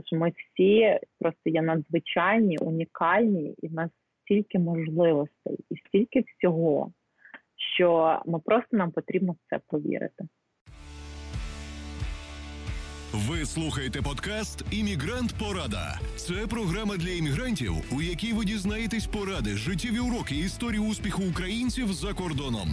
Що ми всі просто є надзвичайні, унікальні, і в нас стільки можливостей і стільки всього, що ми просто нам потрібно в це повірити. Ви слухаєте подкаст Іммігрант Порада. Це програма для іммігрантів, у якій ви дізнаєтесь поради, життєві уроки історії успіху українців за кордоном.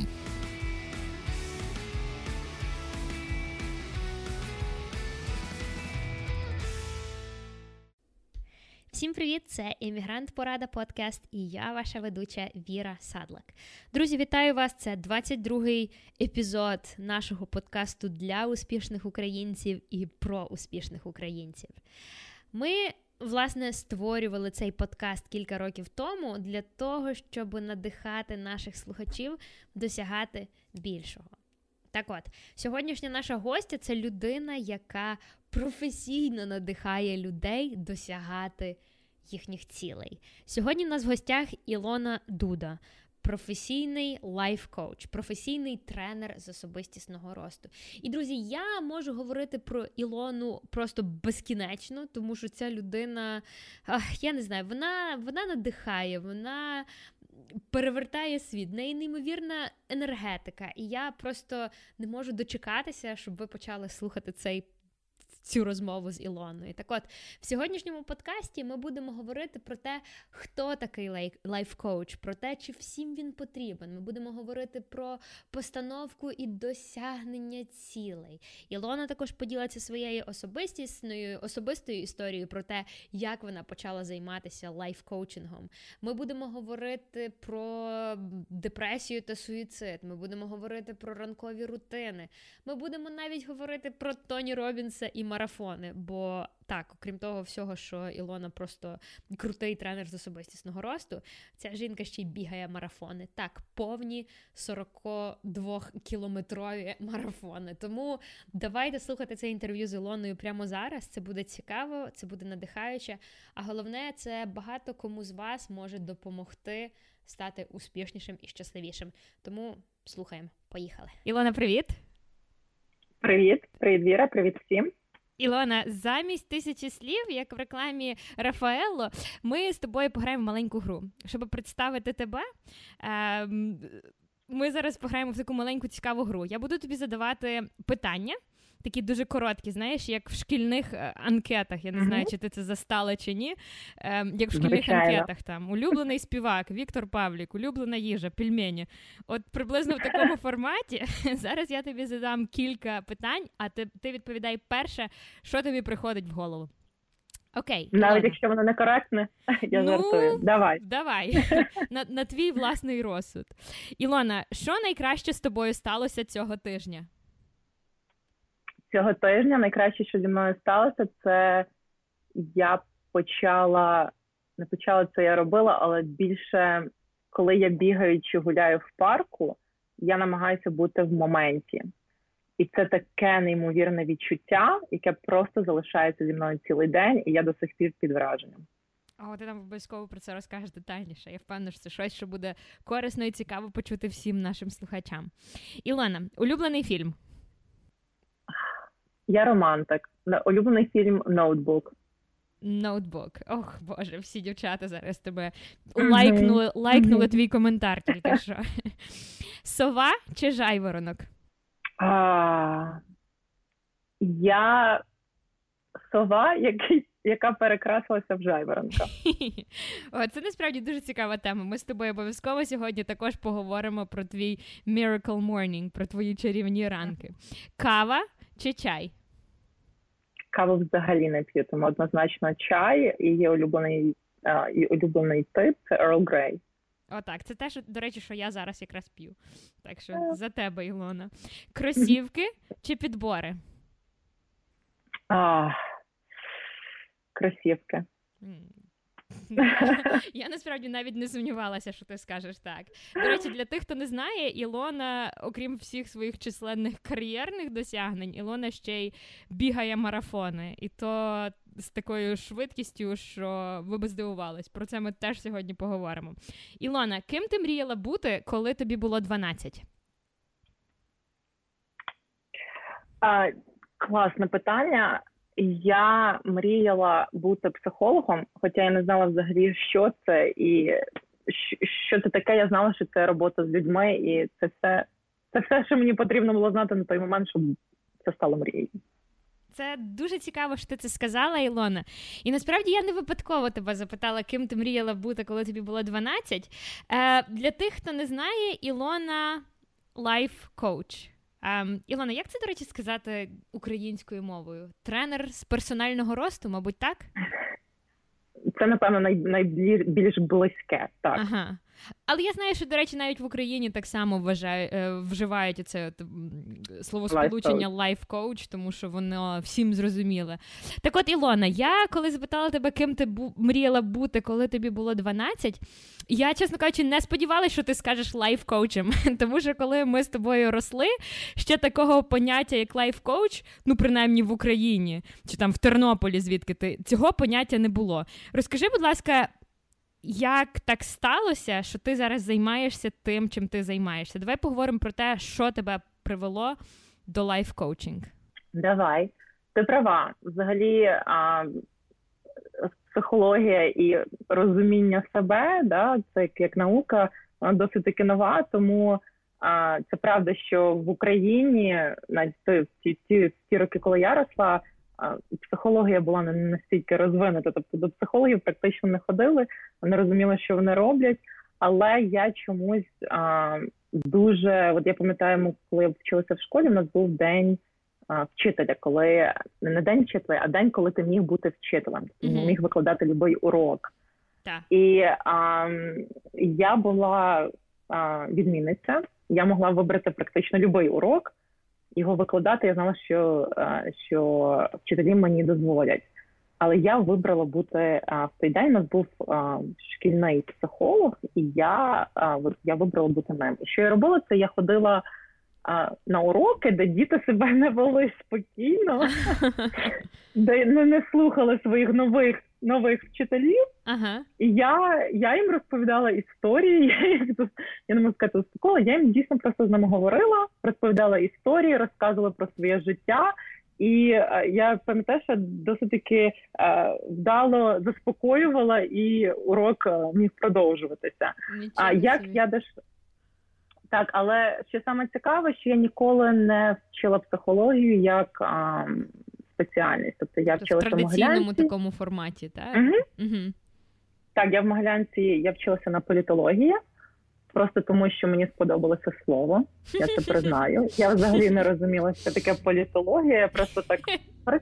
Всім привіт! Це Емігрант Порада Подкаст і я, ваша ведуча Віра Садлак. Друзі, вітаю вас! Це 22-й епізод нашого подкасту для успішних українців і про успішних українців. Ми, власне, створювали цей подкаст кілька років тому для того, щоб надихати наших слухачів досягати більшого. Так от, сьогоднішня наша гостя це людина, яка професійно надихає людей досягати їхніх цілей. Сьогодні в нас в гостях Ілона Дуда. Професійний лайф-коуч, професійний тренер з особистісного росту. І, друзі, я можу говорити про Ілону просто безкінечно, тому що ця людина, я не знаю, вона вона надихає, вона перевертає світ, в неї неймовірна енергетика. І я просто не можу дочекатися, щоб ви почали слухати цей цю розмову з Ілоною. Так от, в сьогоднішньому подкасті ми будемо говорити про те, хто такий лайф-коуч, про те, чи всім він потрібен. Ми будемо говорити про постановку і досягнення цілей. Ілона також поділиться своєю особистісною особистою історією про те, як вона почала займатися лайф-коучингом. Ми будемо говорити про депресію та суїцид. Ми будемо говорити про ранкові рутини. Ми будемо навіть говорити про Тоні Робінса марафони. Бо так, окрім того всього, що Ілона просто крутий тренер з особистісного росту, ця жінка ще й бігає марафони. Так, повні 42-кілометрові марафони. Тому давайте слухати це інтерв'ю з Ілоною прямо зараз. Це буде цікаво, це буде надихаюче. А головне, це багато кому з вас може допомогти стати успішнішим і щасливішим. Тому слухаємо. Поїхали. Ілона, привіт. Привіт, привіт, Віра, привіт всім. Ілона, замість тисячі слів, як в рекламі Рафаело, ми з тобою пограємо в маленьку гру. Щоб представити тебе, Е, ми зараз пограємо в таку маленьку цікаву гру. Я буду тобі задавати питання такі дуже короткі, знаєш, як в шкільних е, анкетах. Я не знаю, чи ти це застала чи ні. Е, як в шкільних Звичайно. анкетах там улюблений співак, Віктор Павлік, улюблена їжа, пельмені. От приблизно в такому форматі. Зараз я тобі задам кілька питань, а ти, ти відповідай перше, що тобі приходить в голову. Окей. Навіть ладно. якщо воно некоректне, я ну, жартую. Давай. Давай. На на твій власний розсуд. Ілона, що найкраще з тобою сталося цього тижня? Цього тижня найкраще, що зі мною сталося, це я почала не почала це я робила, але більше коли я бігаю чи гуляю в парку, я намагаюся бути в моменті. І це таке неймовірне відчуття, яке просто залишається зі мною цілий день, і я до сих пір під враженням. О, ти нам обов'язково про це розкажеш детальніше. Я впевнена, що це щось, що буде корисно і цікаво почути всім нашим слухачам. Ілона, улюблений фільм. Я романтик. Улюблений фільм Ноутбук. Ноутбук. Ох, Боже, всі дівчата зараз тебе лайкнули лайкнули твій коментар тільки що. Сова чи жайворонок? А, Я сова, який, яка перекрасилася в жайворонка. О, Це насправді дуже цікава тема. Ми з тобою обов'язково сьогодні також поговоримо про твій Miracle Morning, про твої чарівні ранки. Кава чи чай? Каву взагалі не п'ю, тому однозначно чай і є улюблений і улюблений тип це Earl Grey. Отак, це те, що, до речі, що я зараз якраз п'ю. Так що за тебе, Ілона. Кросівки чи підбори? А, Кросівки. Я насправді навіть не сумнівалася, що ти скажеш так. До речі, для тих, хто не знає, Ілона, окрім всіх своїх численних кар'єрних досягнень, Ілона ще й бігає марафони. І то з такою швидкістю, що ви би здивувались. Про це ми теж сьогодні поговоримо. Ілона, ким ти мріяла бути, коли тобі було 12? А, Класне питання. Я мріяла бути психологом, хоча я не знала взагалі, що це і що це таке. Я знала, що це робота з людьми, і це все, це все, що мені потрібно було знати на той момент, щоб це стало мрією. Це дуже цікаво, що ти це сказала, Ілона. І насправді я не випадково тебе запитала, ким ти мріяла бути, коли тобі було 12. Е, Для тих, хто не знає, Ілона лайф-коуч. Ем, Ілона, як це, до речі, сказати українською мовою? Тренер з персонального росту, мабуть, так? Це, напевно, най, найбільш близьке. так. Ага. Але я знаю, що, до речі, навіть в Україні так само вважає, е, вживають це словосполучення лайф-коуч, тому що воно всім зрозуміле. Так от, Ілона, я коли запитала тебе, ким ти бу- мріяла бути, коли тобі було 12, я, чесно кажучи, не сподівалася, що ти скажеш лайф-коучем. Тому що коли ми з тобою росли, ще такого поняття, як лайф-коуч, ну принаймні в Україні чи там в Тернополі, звідки ти цього поняття не було. Розкажи, будь ласка. Як так сталося, що ти зараз займаєшся тим, чим ти займаєшся? Давай поговоримо про те, що тебе привело до лайф-коучинг. Давай, ти права. Взагалі, а, психологія і розуміння себе, да, це як, як наука, вона досить таки нова, тому а, це правда, що в Україні навіть ті, ті, ті роки, коли я росла психологія була не настільки розвинута. Тобто до психологів практично не ходили, вони розуміли, що вони роблять. Але я чомусь а, дуже, от я пам'ятаю, коли я вчилася в школі, у нас був день а, вчителя, коли не день вчителя, а день, коли ти міг бути вчителем, mm-hmm. міг викладати будь-який урок. Так. І а, я була а, відмінниця, я могла вибрати практично будь-який урок його викладати, я знала, що е, що вчителі мені дозволять. Але я вибрала бути а, в той день. У нас був а, шкільний психолог, і я а, я вибрала бути ним. І що я робила, це я ходила на уроки, де діти себе не вели спокійно, де ну, не слухали своїх нових нових вчителів. Ага. І я я їм розповідала історії. Я їх я не можу сказати успокоїла, Я їм дійсно просто з ними говорила, розповідала історії, розказувала про своє життя. І е, я пам'ятаю, що досить таки е, вдало заспокоювала, і урок е, міг продовжуватися. А як я деш так, але що саме цікаве, що я ніколи не вчила психологію як а, спеціальність. Тобто я вчилася в традиційному такому форматі, так? Угу. Угу. Так, я в Могилянці я вчилася на політології, просто тому що мені сподобалося слово. Я це признаю. Я взагалі не розуміла, що таке політологія. Я просто так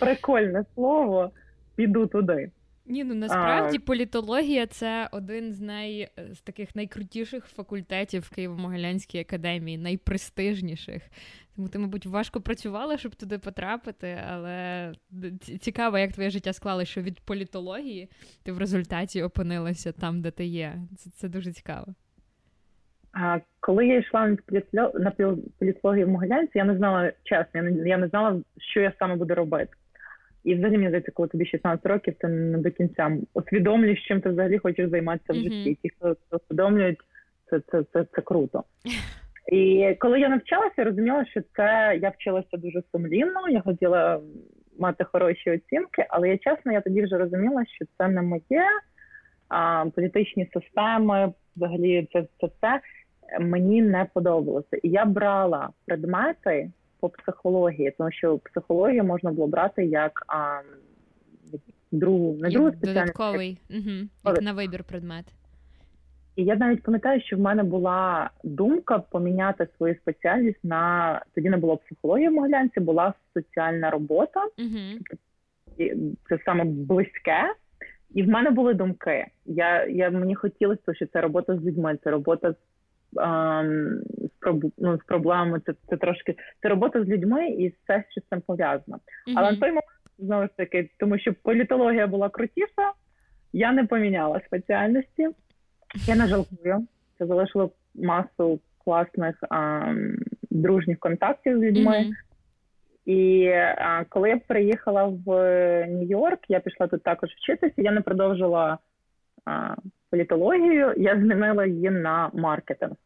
прикольне слово. Піду туди. Ні, ну насправді а... політологія це один з най з таких найкрутіших факультетів в Києво-Могилянській академії, найпрестижніших. Тому ти, мабуть, важко працювала, щоб туди потрапити, але цікаво, як твоє життя склалося, що від політології ти в результаті опинилася там, де ти є. Це це дуже цікаво. А коли я йшла на політологію в Могилянці, я не знала чесно, я не, я не знала, що я саме буду робити. І взагалі мені здається, коли тобі 16 років, ти не до кінця усвідомлюєш, чим ти взагалі хочеш займатися в житті. Ті, хто усвідомлюють, це це, це, це круто. І коли я навчалася, я розуміла, що це я вчилася дуже сумлінно, я хотіла мати хороші оцінки, але я чесно, я тоді вже розуміла, що це не моє а, політичні системи, взагалі, це це все мені не подобалося. І я брала предмети по психології, тому що психологію можна було брати як а, другу, не другу спеціальність. Додатковий, угу. як на вибір предмет. І я навіть пам'ятаю, що в мене була думка поміняти свою спеціальність на тоді не було психології в Могилянці, була соціальна робота, uh-huh. це саме близьке. І в мене були думки. Я я мені хотілося, що це робота з людьми, це робота з ем, ну, з проблемами. Це це трошки це робота з людьми і все, що з цим пов'язано. Uh-huh. Але на той момент знову ж таки, тому що політологія була крутіша, я не поміняла спеціальності. Я не жалкую. Це залишило масу класних а, дружніх контактів з людьми. Mm-hmm. І а, коли я приїхала в Нью-Йорк, я пішла тут також вчитися. Я не продовжила а, політологію, я змінила її на маркетинг.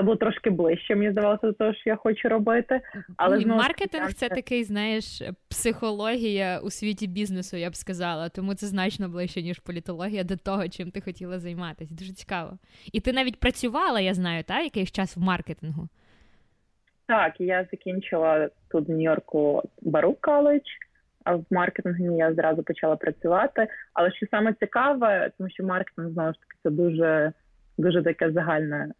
Це було трошки ближче, мені здавалося, до того, що я хочу робити. Але ну, знову маркетинг це такий, знаєш, психологія у світі бізнесу, я б сказала. Тому це значно ближче, ніж політологія до того, чим ти хотіла займатися. Дуже цікаво. І ти навіть працювала, я знаю, та якийсь час в маркетингу. Так, я закінчила тут в Нью-Йорку Бару коледж, а в маркетингу я зразу почала працювати. Але що саме цікаве, тому що маркетинг знову ж таки це дуже дуже таке загальне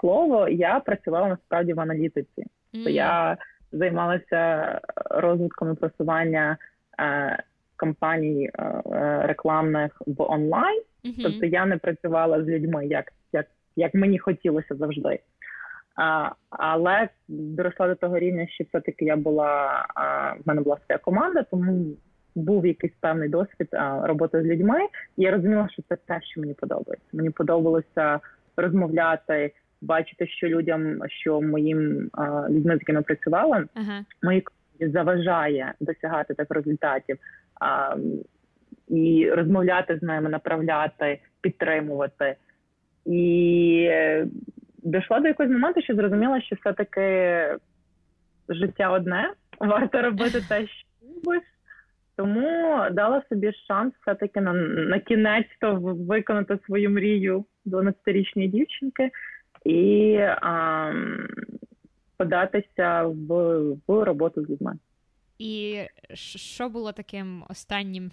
слово. Я працювала насправді в аналітиці. Mm. Я займалася розвитком і просування е, компаній е, рекламних в онлайн. Mm-hmm. Тобто я не працювала з людьми, як як, як мені хотілося завжди. А, Але доросла до того рівня, що все-таки я була а, в мене була своя команда, тому був якийсь певний досвід роботи з людьми. І я розуміла, що це те, що мені подобається. Мені подобалося розмовляти, бачити, що людям, що моїм людьми, з якими працювала, uh-huh. мої заважає досягати так результатів. А, і розмовляти з ними, направляти, підтримувати. І дійшла до якогось моменту, що зрозуміла, що все-таки життя одне, варто робити те, що любиш. Тому дала собі шанс все-таки на на кінець то виконати свою мрію 12-річної дівчинки і а, податися в, в роботу з людьми. І що було таким останнім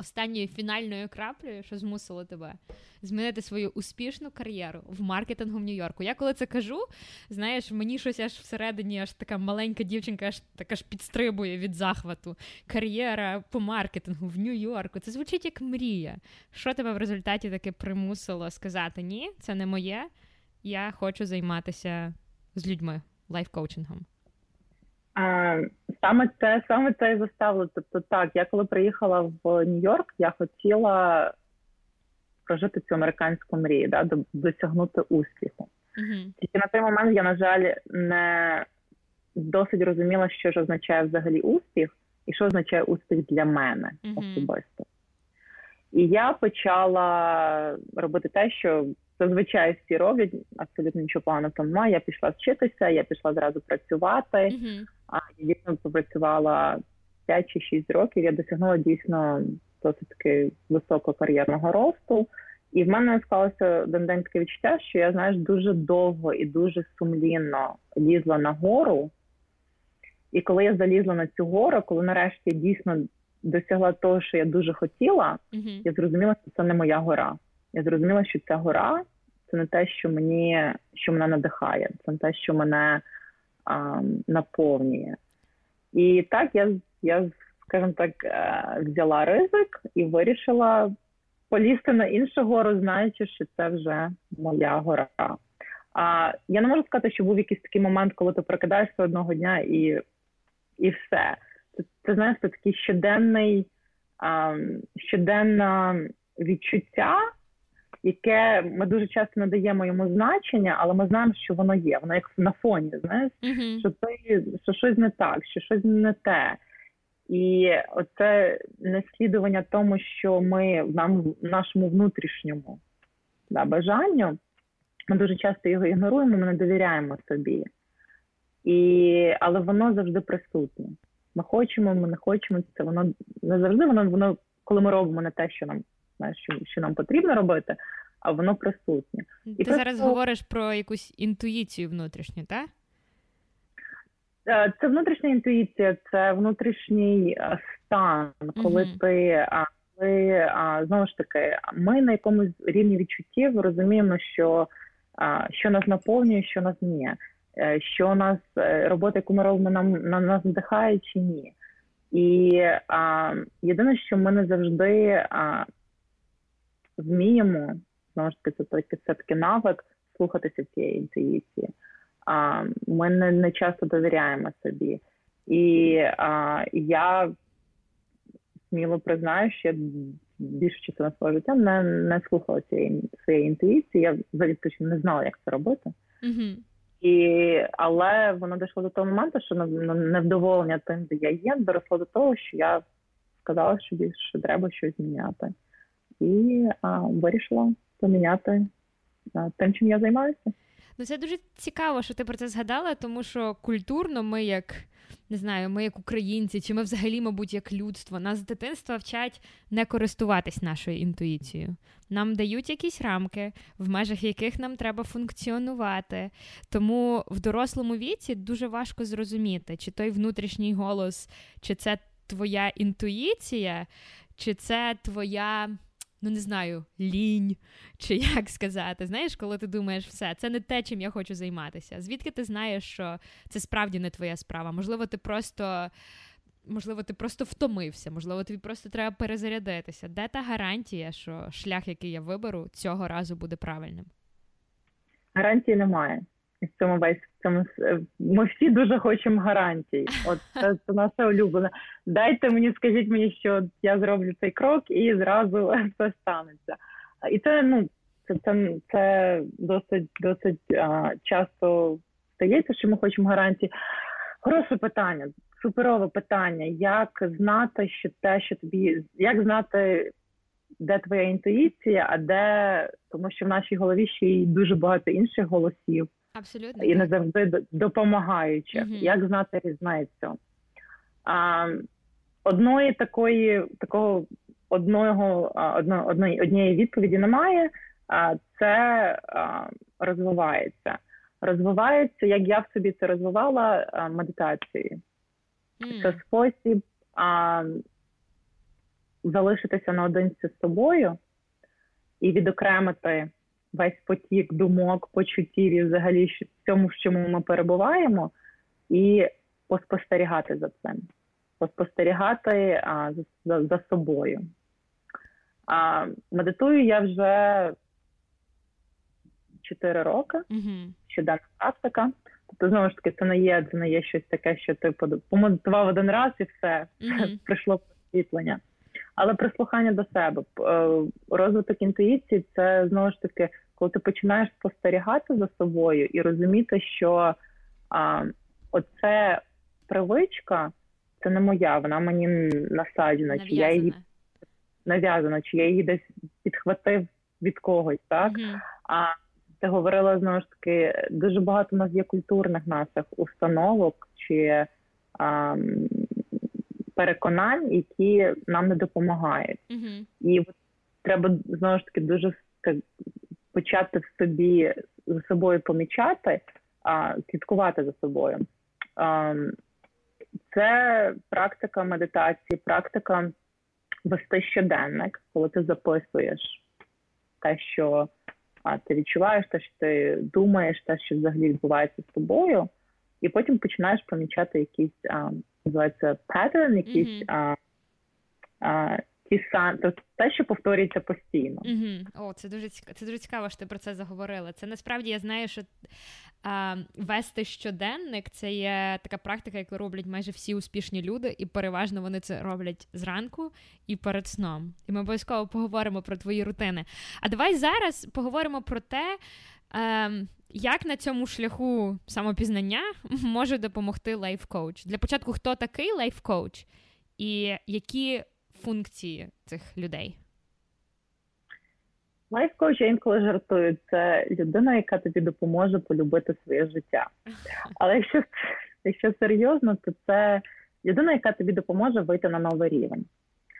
останньою фінальною краплею, що змусило тебе змінити свою успішну кар'єру в маркетингу в Нью-Йорку. Я коли це кажу, знаєш, мені щось аж всередині, аж така маленька дівчинка, аж така ж підстрибує від захвату. Кар'єра по маркетингу в Нью-Йорку. Це звучить як мрія. Що тебе в результаті таки примусило сказати ні, це не моє. Я хочу займатися з людьми лайф-коучингом. Саме це саме це і заставило. Тобто, так, я коли приїхала в Нью-Йорк, я хотіла прожити цю американську мрію, да, досягнути успіху. Uh-huh. Тільки на той момент я, на жаль, не досить розуміла, що ж означає взагалі успіх, і що означає успіх для мене особисто. І я почала робити те, що зазвичай всі роблять, абсолютно нічого поганого немає. Я пішла вчитися, я пішла зразу працювати. Uh-huh. А я дійсно попрацювала 5 чи 6 років. Я досягнула дійсно досить таки високого кар'єрного росту. І в мене склалося один день таке відчуття, що я знаєш дуже довго і дуже сумлінно лізла на гору. І коли я залізла на цю гору, коли нарешті я дійсно досягла того, що я дуже хотіла, uh-huh. я зрозуміла, що це не моя гора. Я зрозуміла, що ця гора це не те, що мені що мене надихає, це не те, що мене а, наповнює. І так я, я скажімо так, е, взяла ризик і вирішила полізти на іншу гору, знаючи, що це вже моя гора. А я не можу сказати, що був якийсь такий момент, коли ти прокидаєшся одного дня і і все. Це, це знаєш, це такий щоденний, а, щоденне відчуття яке ми дуже часто надаємо йому значення, але ми знаємо, що воно є. Воно як на фоні, знаєш, uh-huh. що ти що щось не так, що щось не те. І оце наслідування тому, що ми в нам в нашому внутрішньому да, бажанню, ми дуже часто його ігноруємо, ми не довіряємо собі. І, Але воно завжди присутнє. Ми хочемо, ми не хочемо, це воно не завжди воно, воно, коли ми робимо не те, що нам знаєш, що, що нам потрібно робити, а воно присутнє. Ти І зараз просто... говориш про якусь інтуїцію внутрішню, так? Е, це внутрішня інтуїція, це внутрішній е, стан, коли uh ти коли, знову ж таки, ми на якомусь рівні відчуттів розуміємо, що що нас наповнює, що нас ні, е, що нас робота, яку ми робимо, нам на нас надихає чи ні. І а, єдине, що ми не завжди а, вміємо знову ж таки це таки все таки навик слухатися цієї інтуїції. А, Ми не, не часто довіряємо собі. І а, я сміло признаю, що я більшу частину свого життя не не слухала цієї своєї інтуїції. Я взагалі точно не знала, як це робити. Mm-hmm. І, Але воно дійшло до того моменту, що невдоволення тим, де я є, доросло до того, що я сказала, що більше треба щось зміняти і а, вирішила поміняти тим, чим я займаюся. Ну це дуже цікаво, що ти про це згадала, тому що культурно ми як не знаю, ми як українці, чи ми взагалі, мабуть, як людство, нас з дитинства вчать не користуватись нашою інтуїцією. Нам дають якісь рамки, в межах яких нам треба функціонувати. Тому в дорослому віці дуже важко зрозуміти, чи той внутрішній голос, чи це твоя інтуїція, чи це твоя ну не знаю, лінь, чи як сказати. Знаєш, коли ти думаєш, все, це не те, чим я хочу займатися. Звідки ти знаєш, що це справді не твоя справа? Можливо, ти просто. Можливо, ти просто втомився, можливо, тобі просто треба перезарядитися. Де та гарантія, що шлях, який я виберу, цього разу буде правильним? Гарантії немає. В цьому весь цьому ми всі дуже хочемо гарантій. От це, це наше улюблене. Дайте мені, скажіть мені, що я зроблю цей крок, і зразу все станеться. І це ну це це, це досить досить а, часто стається, що ми хочемо гарантії. Хороше питання, суперове питання. Як знати, що те, що тобі як знати, де твоя інтуїція, а де тому, що в нашій голові ще й дуже багато інших голосів. Абсолютно. І не завжди допомагаючи. Uh-huh. Як знати різницю? А, Одної такої, такого одного одно, одної, однієї відповіді немає, а це а, розвивається. Розвивається, як я в собі це розвивала а, медитацією. Mm. Це спосіб а, залишитися наодинці з собою і відокремити весь потік думок, почуттів і взагалі в цьому, в чому ми перебуваємо, і поспостерігати за цим, поспостерігати а, за, за собою. А, Медитую я вже 4 роки, mm-hmm. щоденна практика. Тобто, знову ж таки, це не є, це не є щось таке, що ти помедитував один раз і все, mm-hmm. прийшло просвітлення. Але прислухання до себе, е, розвиток інтуїції це знову ж таки, коли ти починаєш спостерігати за собою і розуміти, що а, оце привичка, це не моя, вона мені насаджена, чи я її нав'язана, чи я її десь підхватив від когось, так? mm А ти говорила знову ж таки, дуже багато у нас є культурних наших установок чи а, переконань, які нам не допомагають. Mm-hmm. І треба знову ж таки дуже так, почати в собі за собою помічати, а слідкувати за собою. А, це практика медитації, практика вести щоденник, коли ти записуєш те, що а, ти відчуваєш, те, що ти думаєш, те, що взагалі відбувається з тобою, і потім починаєш помічати якісь а, називається pattern, якісь mm-hmm. а, а, ті самі, тобто те, що повторюється постійно. Mm-hmm. О, це дуже цікаво. Це дуже цікаво, що ти про це заговорила. Це насправді я знаю, що а, вести щоденник це є така практика, яку роблять майже всі успішні люди, і переважно вони це роблять зранку і перед сном. І ми обов'язково поговоримо про твої рутини. А давай зараз поговоримо про те. Ем, як на цьому шляху самопізнання може допомогти лайф-коуч? Для початку, хто такий лайф-коуч і які функції цих людей? Лайф-коуч, я інколи жартую, це людина, яка тобі допоможе полюбити своє життя. Але якщо якщо серйозно, то це людина, яка тобі допоможе вийти на новий рівень.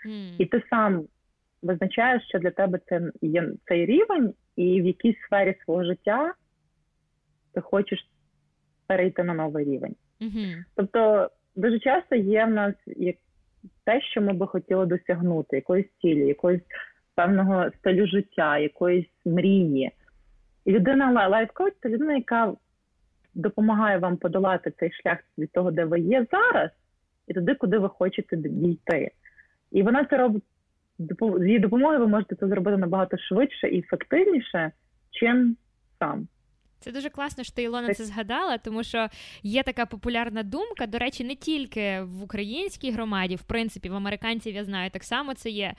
Мм. І ти сам визначаєш, що для тебе це є цей рівень, і в якійсь сфері свого життя ти хочеш перейти на новий рівень. Mm-hmm. Тобто дуже часто є в нас як те, що ми би хотіли досягнути, якоїсь цілі, якоїсь певного стилю життя, якоїсь мрії. І людина лайфкоуч – це людина, яка допомагає вам подолати цей шлях від того, де ви є зараз, і туди, куди ви хочете дійти. І вона це робить з її допомогою ви можете це зробити набагато швидше і ефективніше, чим сам. Це дуже класно, що ти Ілона це згадала, тому що є така популярна думка. До речі, не тільки в українській громаді, в принципі, в американців я знаю, так само це є.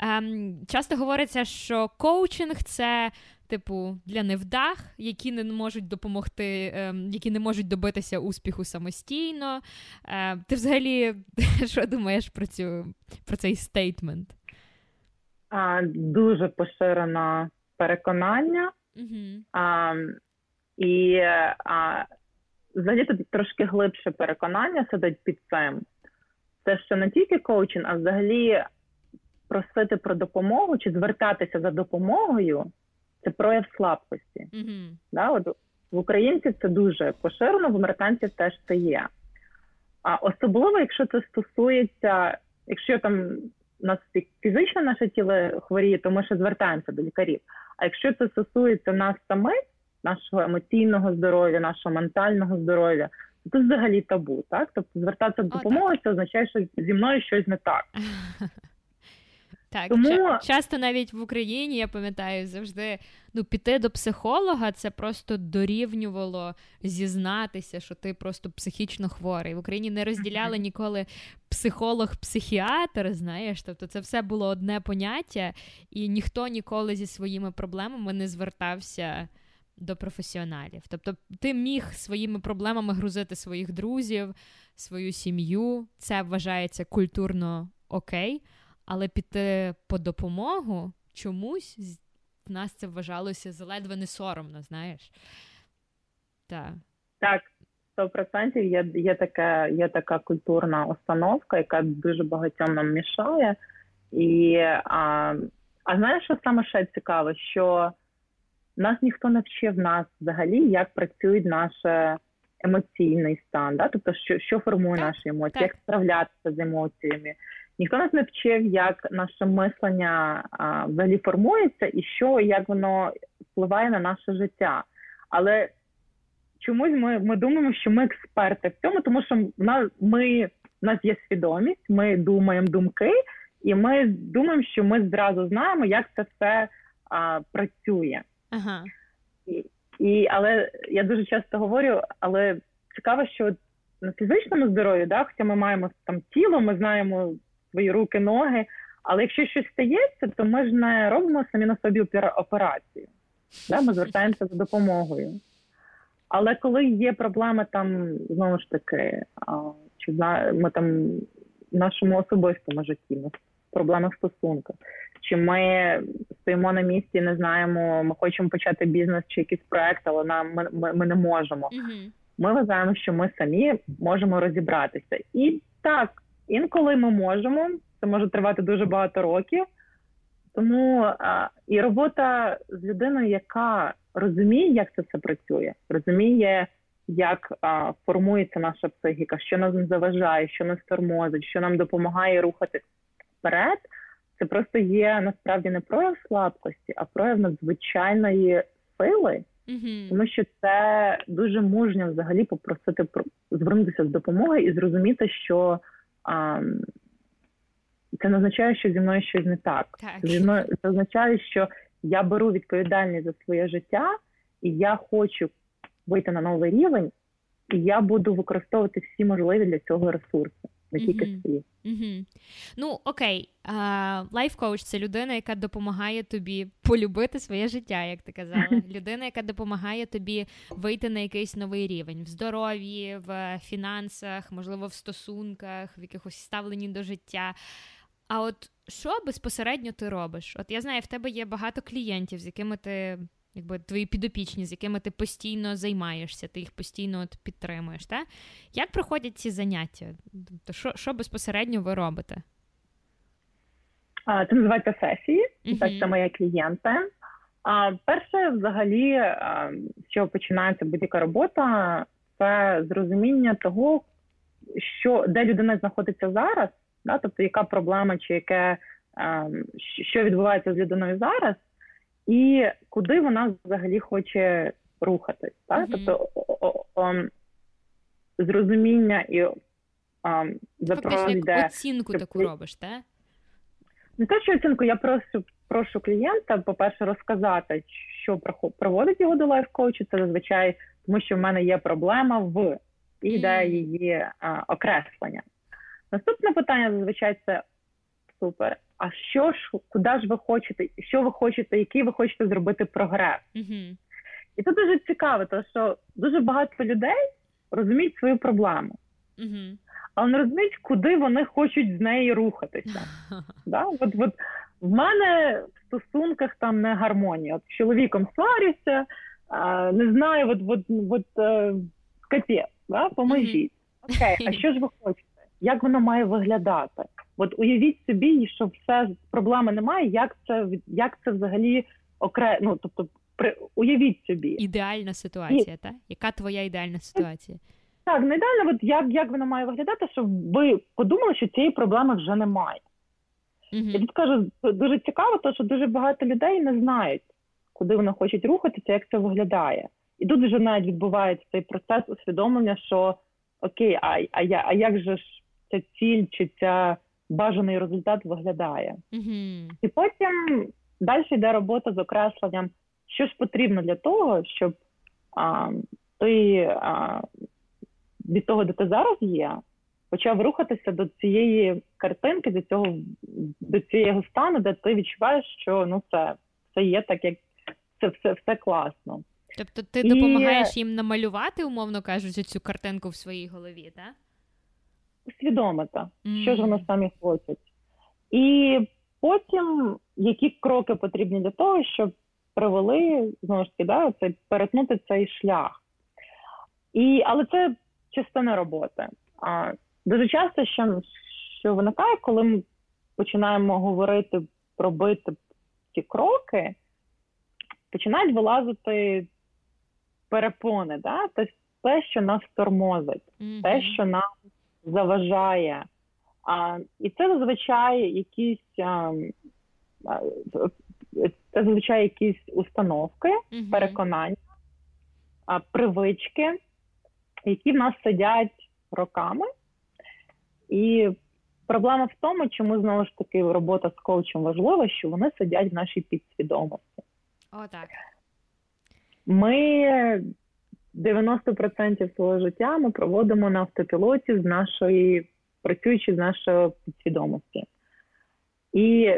Ем, Часто говориться, що коучинг це. Типу, для невдах, які не можуть допомогти, ем, які не можуть добитися успіху самостійно. Е, ти взагалі що думаєш про цю про цей стейтмент? А, Дуже поширене переконання. Угу. А, І а, взагалі тут трошки глибше переконання сидить під цим. Це що не тільки коучинг, а взагалі просити про допомогу чи звертатися за допомогою це прояв слабкості. Mm-hmm. Да, от В українців це дуже поширено, в американців теж це є. А особливо, якщо це стосується, якщо я там у нас фізично наше тіло хворіє, то ми ще звертаємося до лікарів. А якщо це стосується нас самих, нашого емоційного здоров'я, нашого ментального здоров'я, то це взагалі табу. Так, тобто звертатися до допомоги, це означає, що зі мною щось не так. Так, Тому... часто навіть в Україні я пам'ятаю завжди ну, піти до психолога це просто дорівнювало зізнатися, що ти просто психічно хворий. В Україні не розділяли ніколи психолог-психіатр, знаєш, тобто це все було одне поняття, і ніхто ніколи зі своїми проблемами не звертався. До професіоналів. Тобто ти міг своїми проблемами грузити своїх друзів, свою сім'ю. Це вважається культурно окей, але піти по допомогу чомусь в нас це вважалося заледве не соромно, знаєш? Так. Так, сто процентів є є, така є така культурна установка, яка дуже багатьом нам мішає. І, А а знаєш, що саме ще цікаво, що нас ніхто не вчив нас взагалі, як працює наш емоційний стан, да? тобто, що що формує так, наші емоції, так. як справлятися з емоціями, Ніхто нас не вчив, як наше мислення а, взагалі формується і що, як воно впливає на наше життя. Але чомусь ми ми думаємо, що ми експерти в цьому, тому що в нас ми в нас є свідомість, ми думаємо думки, і ми думаємо, що ми зразу знаємо, як це все а, працює. Ага. І, і, Але я дуже часто говорю, але цікаво, що на фізичному здоров'ї, да, хоча ми маємо там тіло, ми знаємо свої руки, ноги. Але якщо щось стається, то ми ж не робимо самі на собі операцію. Да? Ми звертаємося за допомогою. Але коли є проблеми там, знову ж таки, чи ми там в нашому особистому житті, проблеми в стосунках, чи ми стоїмо на місці, не знаємо, ми хочемо почати бізнес чи якийсь проект, але нам ми, ми, ми не можемо. Ми вважаємо, що ми самі можемо розібратися. І так, Інколи ми можемо, це може тривати дуже багато років. Тому а, і робота з людиною, яка розуміє, як це все працює, розуміє, як а, формується наша психіка, що нам заважає, що нас тормозить, що нам допомагає рухати вперед. Це просто є насправді не прояв слабкості, а прояв надзвичайної сили, mm-hmm. тому що це дуже мужньо взагалі попросити звернутися з допомогою і зрозуміти, що а, це не означає, що зі мною щось не так. так. Зі мною це означає, що я беру відповідальність за своє життя, і я хочу вийти на новий рівень, і я буду використовувати всі можливі для цього ресурси не тільки mm-hmm. свої. Mm-hmm. Ну окей, лайф-коуч це людина, яка допомагає тобі полюбити своє життя, як ти казала. Людина, яка допомагає тобі вийти на якийсь новий рівень в здоров'ї, в фінансах, можливо, в стосунках, в якихось ставленні до життя. А от що безпосередньо ти робиш? От я знаю, в тебе є багато клієнтів, з якими ти якби твої підопічні, з якими ти постійно займаєшся, ти їх постійно от підтримуєш. Та? Як проходять ці заняття? Тобто, що що безпосередньо ви робите? Це називається сесії, uh-huh. так це моя клієнти. А перше, взагалі, з чого починається будь-яка робота, це зрозуміння того, що де людина знаходиться зараз, да, тобто яка проблема, чи яке що відбувається з людиною зараз, і куди вона взагалі хоче рухатись. Так? Mm-hmm. Тобто о, о, зрозуміння і запровадження. оцінку щоб... таку робиш, так? Не те, що оцінку, я прошу прошу клієнта, по-перше, розказати, що проводить його до лайф-коучу, це зазвичай, тому що в мене є проблема в і йде mm. її а, окреслення. Наступне питання зазвичай це супер а що ж, куди ж ви хочете, що ви хочете, який ви хочете зробити прогрес? Mm-hmm. І це дуже цікаво, тому що дуже багато людей розуміють свою проблему, mm-hmm. але не розуміють, куди вони хочуть з неї рухатися. да? От, от В мене в стосунках там не гармонія. От з чоловіком сварюся, не знаю, от, от, от, е, капець, да? поможіть. Окей, а що ж ви хочете? Як воно має виглядати? От уявіть собі, що все проблеми немає. Як це як це взагалі окремо? Ну тобто, при уявіть собі ідеальна ситуація, І... так? Яка твоя ідеальна ситуація? Так, не ідеально, от як як воно має виглядати, щоб ви подумали, що цієї проблеми вже немає. Uh-huh. Я тут кажу, дуже цікаво, тому що дуже багато людей не знають, куди вони хочуть рухатися, як це виглядає. І тут вже навіть відбувається цей процес усвідомлення, що окей, а а, я, а як же ж ця ціль чи ця бажаний результат виглядає? Mm-hmm. І потім далі йде робота з окресленням, що ж потрібно для того, щоб а, ти а, від того, де ти зараз є, почав рухатися до цієї картинки, до цього до цього стану, де ти відчуваєш, що ну це все є так, як це все, все класно. Тобто ти і... допомагаєш їм намалювати, умовно кажучи, цю картинку в своїй голові, так? Усвідомити, mm. що ж вони самі хочуть. І потім які кроки потрібні для того, щоб привели знову ж таки, да, це перетнути цей шлях. І, Але це частина роботи. А, Дуже часто що, що виникає, коли ми починаємо говорити, робити ці кроки, починають вилазити перепони, да? тобто те, що нас тормозить, mm-hmm. те, що нам заважає. А, І це зазвичай якісь а, це зазвичай якісь установки, mm-hmm. переконання, а, привички, які в нас сидять роками. І проблема в тому, чому знову ж таки робота з коучем важлива, що вони сидять в нашій підсвідомості. О, так. Ми 90% свого життя ми проводимо на автопілоті з нашої, працюючи з нашої підсвідомості. І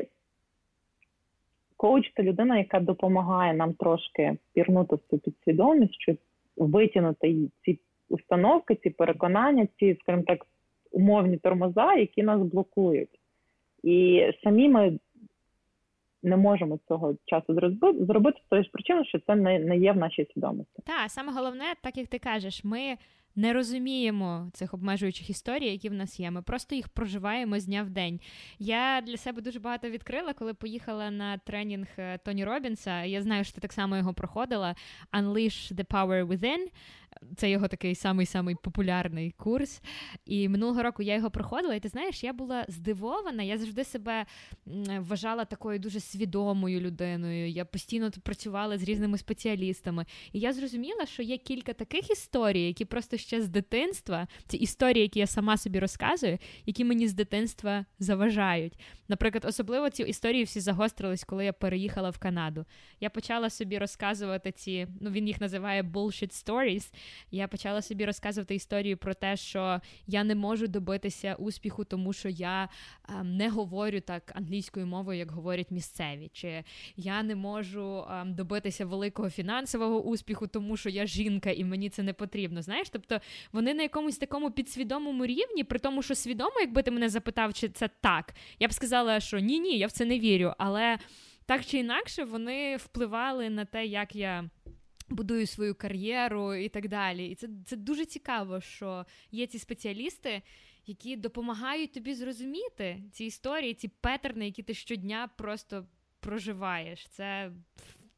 коуч це людина, яка допомагає нам трошки пірнути в цю підсвідомість, щоб витягнути ці установки, ці переконання, ці, скажімо так, умовні тормоза, які нас блокують. І самі ми не можемо цього часу зробити з тої ж причини, що це не, не є в нашій свідомості. Так, саме головне, так як ти кажеш, ми. Не розуміємо цих обмежуючих історій, які в нас є. Ми просто їх проживаємо з дня в день. Я для себе дуже багато відкрила, коли поїхала на тренінг е, Тоні Робінса. Я знаю, що ти так само його проходила. Unleash the Power Within. Це його такий самий-самий популярний курс. І минулого року я його проходила, і ти знаєш, я була здивована. Я завжди себе вважала такою дуже свідомою людиною. Я постійно працювала з різними спеціалістами. І я зрозуміла, що є кілька таких історій, які просто ще з дитинства, ці історії, які я сама собі розказую, які мені з дитинства заважають. Наприклад, особливо ці історії всі загострились, коли я переїхала в Канаду. Я почала собі розказувати ці, ну він їх називає bullshit stories, я почала собі розказувати історію про те, що я не можу добитися успіху, тому що я ем, не говорю так англійською мовою, як говорять місцеві, чи я не можу ем, добитися великого фінансового успіху, тому що я жінка і мені це не потрібно. Знаєш, тобто вони на якомусь такому підсвідомому рівні, при тому, що свідомо, якби ти мене запитав, чи це так, я б сказала, що ні, ні, я в це не вірю, але. Так чи інакше, вони впливали на те, як я будую свою кар'єру і так далі. І це це дуже цікаво, що є ці спеціалісти, які допомагають тобі зрозуміти ці історії, ці петерни, які ти щодня просто проживаєш. Це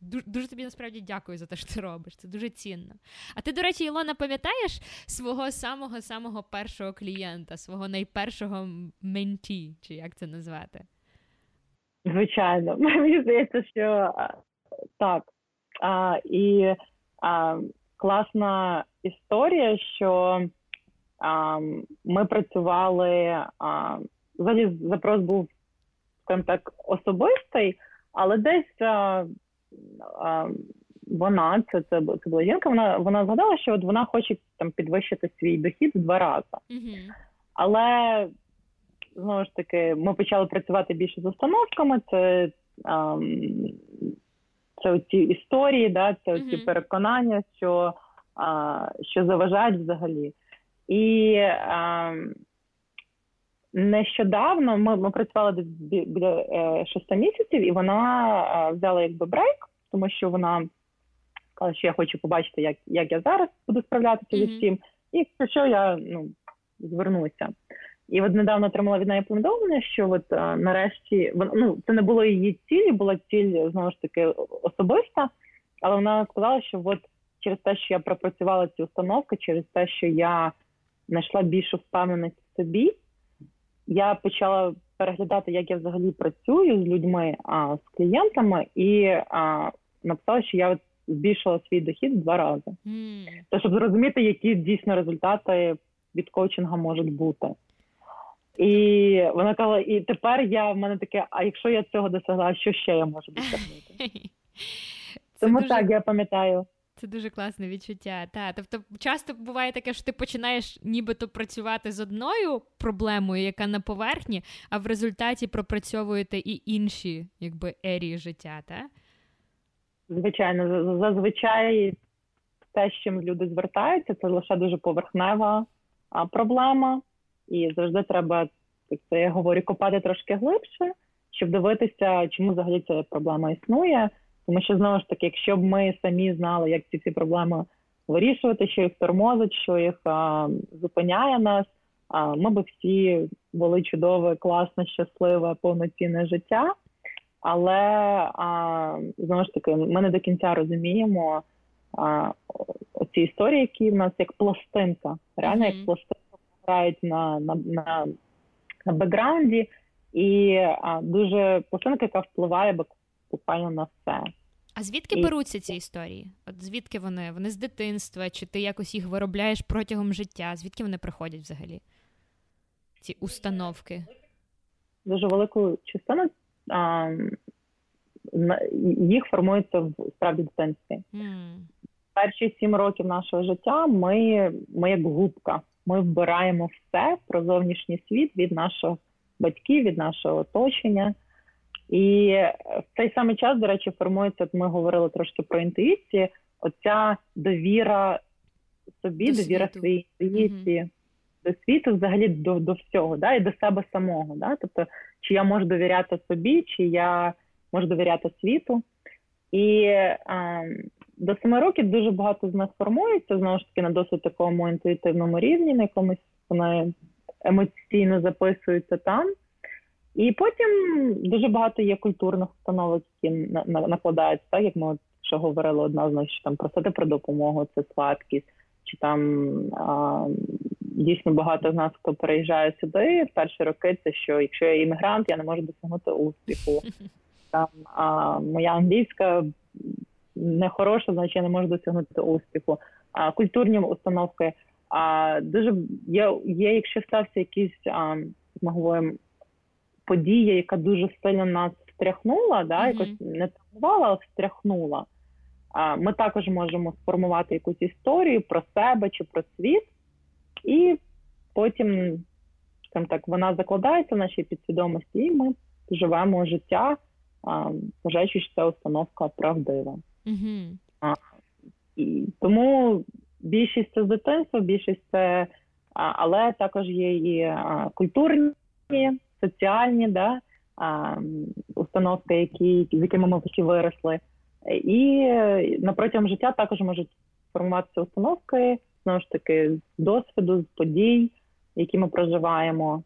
дуже, дуже тобі насправді дякую за те, що ти робиш. Це дуже цінно. А ти, до речі, Ілона, пам'ятаєш свого самого самого першого клієнта, свого найпершого менті, чи як це назвати? Звичайно, мені здається, що так. А, І а, класна історія, що а, ми працювали, а, взагалі запрос був скажімо так, особистий, але десь а, а, вона, це це, це була жінка, вона вона згадала, що от вона хоче там підвищити свій дохід в два рази. Mm-hmm. Але знову ж таки, ми почали працювати більше з установками. Це а, це ці історії, да, це ці mm-hmm. переконання, що а, що заважають взагалі. І а, нещодавно ми ми працювали біля е, шести місяців, і вона взяла якби брейк, тому що вона сказала, що я хочу побачити, як як я зараз буду справлятися mm-hmm. зі всім, і якщо що я ну, звернуся. І от недавно отримала від неї повідомлення, що от а, нарешті ну, це не було її цілі, була ціль знову ж таки особиста, але вона сказала, що от через те, що я пропрацювала ці установки, через те, що я знайшла більшу впевненість в собі, я почала переглядати, як я взагалі працюю з людьми, а з клієнтами, і а, написала, що я збільшила свій дохід в два рази. Mm. То щоб зрозуміти, які дійсно результати від коучинга можуть бути. І вона казала, і тепер я в мене таке: а якщо я цього досягла, що ще я можу досягнути? Тому дуже... так я пам'ятаю. Це дуже класне відчуття. Та, тобто, часто буває таке, що ти починаєш нібито працювати з одною проблемою, яка на поверхні, а в результаті пропрацьовуєте і інші, якби ерії життя, так? Звичайно, зазвичай те, з чим люди звертаються, це лише дуже поверхнева проблема, і завжди треба, як це я говорю, копати трошки глибше, щоб дивитися, чому взагалі ця проблема існує. Тому що знову ж таки, якщо б ми самі знали, як ці всі проблеми вирішувати, що їх тормозить, що їх а, зупиняє нас, а, ми б всі були чудове, класне, щасливе, повноцінне життя. Але а, знову ж таки, ми не до кінця розуміємо а, ці історії, які в нас як пластинка, реально mm-hmm. як пластинка грають на на, на, на бекграунді, і а, дуже пластинка, яка впливає буквально на все. А звідки і... беруться ці історії? От звідки вони? Вони з дитинства, чи ти якось їх виробляєш протягом життя? Звідки вони приходять взагалі? Ці установки? Дуже велику частину а, їх формується в справді дитинстві. Mm. Перші сім років нашого життя ми, ми як губка. Ми вбираємо все про зовнішній світ від наших батьків, від нашого оточення. І в цей самий час, до речі, формується, ми говорили трошки про інтуїцію, оця довіра собі, до довіра світу. своїй інтуїції, mm-hmm. до світу, взагалі до до всього, да, і до себе самого. Да? Тобто, чи я можу довіряти собі, чи я можу довіряти світу. І а, до семи років дуже багато з нас формується, знову ж таки, на досить такому інтуїтивному рівні, на якомусь вони емоційно записуються там. І потім дуже багато є культурних установок, які накладаються, так як ми що говорили одна з них, що там просити про допомогу, це слабкість, чи там а, дійсно багато з нас, хто переїжджає сюди в перші роки, це що якщо я іммігрант, я не можу досягнути успіху. Там а, моя англійська не хороша, значить я не можу досягнути успіху. А культурні установки а дуже є, є якщо стався якийсь а, ми говоримо подія, яка дуже сильно нас встряхнула, да, mm-hmm. якось не травмувала, а встряхнула. А ми також можемо сформувати якусь історію про себе чи про світ, і потім там так вона закладається в нашій підсвідомості, і ми живемо життя, а, вважаючи, що ця установка правдива. Mm-hmm. А, Тому більшість це з дитинства, більшість це, але також є і культурні соціальні да, установки, які, з якими ми всі виросли. І на протягом життя також можуть формуватися установки, знову ж таки, з досвіду, з подій, які ми проживаємо.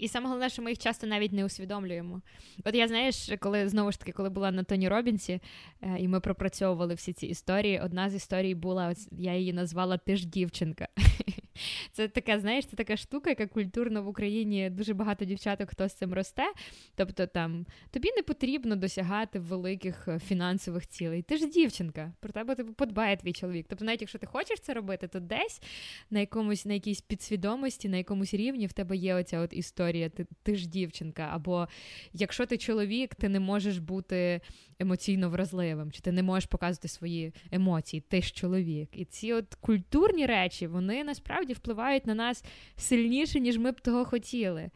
І саме головне, що ми їх часто навіть не усвідомлюємо. От я знаєш, коли знову ж таки, коли була на Тоні Робінсі, е, і ми пропрацьовували всі ці історії. Одна з історій була, ось я її назвала Ти ж дівчинка. Це така, знаєш, це така штука, яка культурно в Україні дуже багато дівчаток хто з цим росте. Тобто там тобі не потрібно досягати великих е, фінансових цілей. Ти ж дівчинка, про тебе типу, подбає твій чоловік. Тобто, навіть якщо ти хочеш це робити, то десь на якомусь на якійсь підсвідомості, на якомусь рівні в тебе є оця от історія, ти, ти ж дівчинка. Або якщо ти чоловік, ти не можеш бути емоційно вразливим, чи ти не можеш показувати свої емоції, ти ж чоловік. І ці от культурні речі, вони насправді впливають на нас сильніше, ніж ми б того хотіли.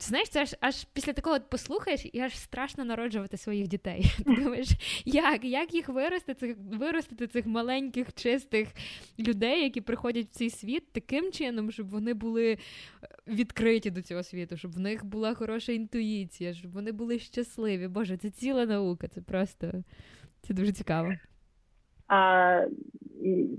Знаєш, це аж аж після такого послухаєш, і аж страшно народжувати своїх дітей. Ти думаєш, як як їх вирости, цих виростити цих маленьких, чистих людей, які приходять в цей світ, таким чином, щоб вони були е, відкриті до цього світу, щоб в них була хороша інтуїція, щоб вони були щасливі. Боже, це ціла наука, це просто це дуже цікаво. А,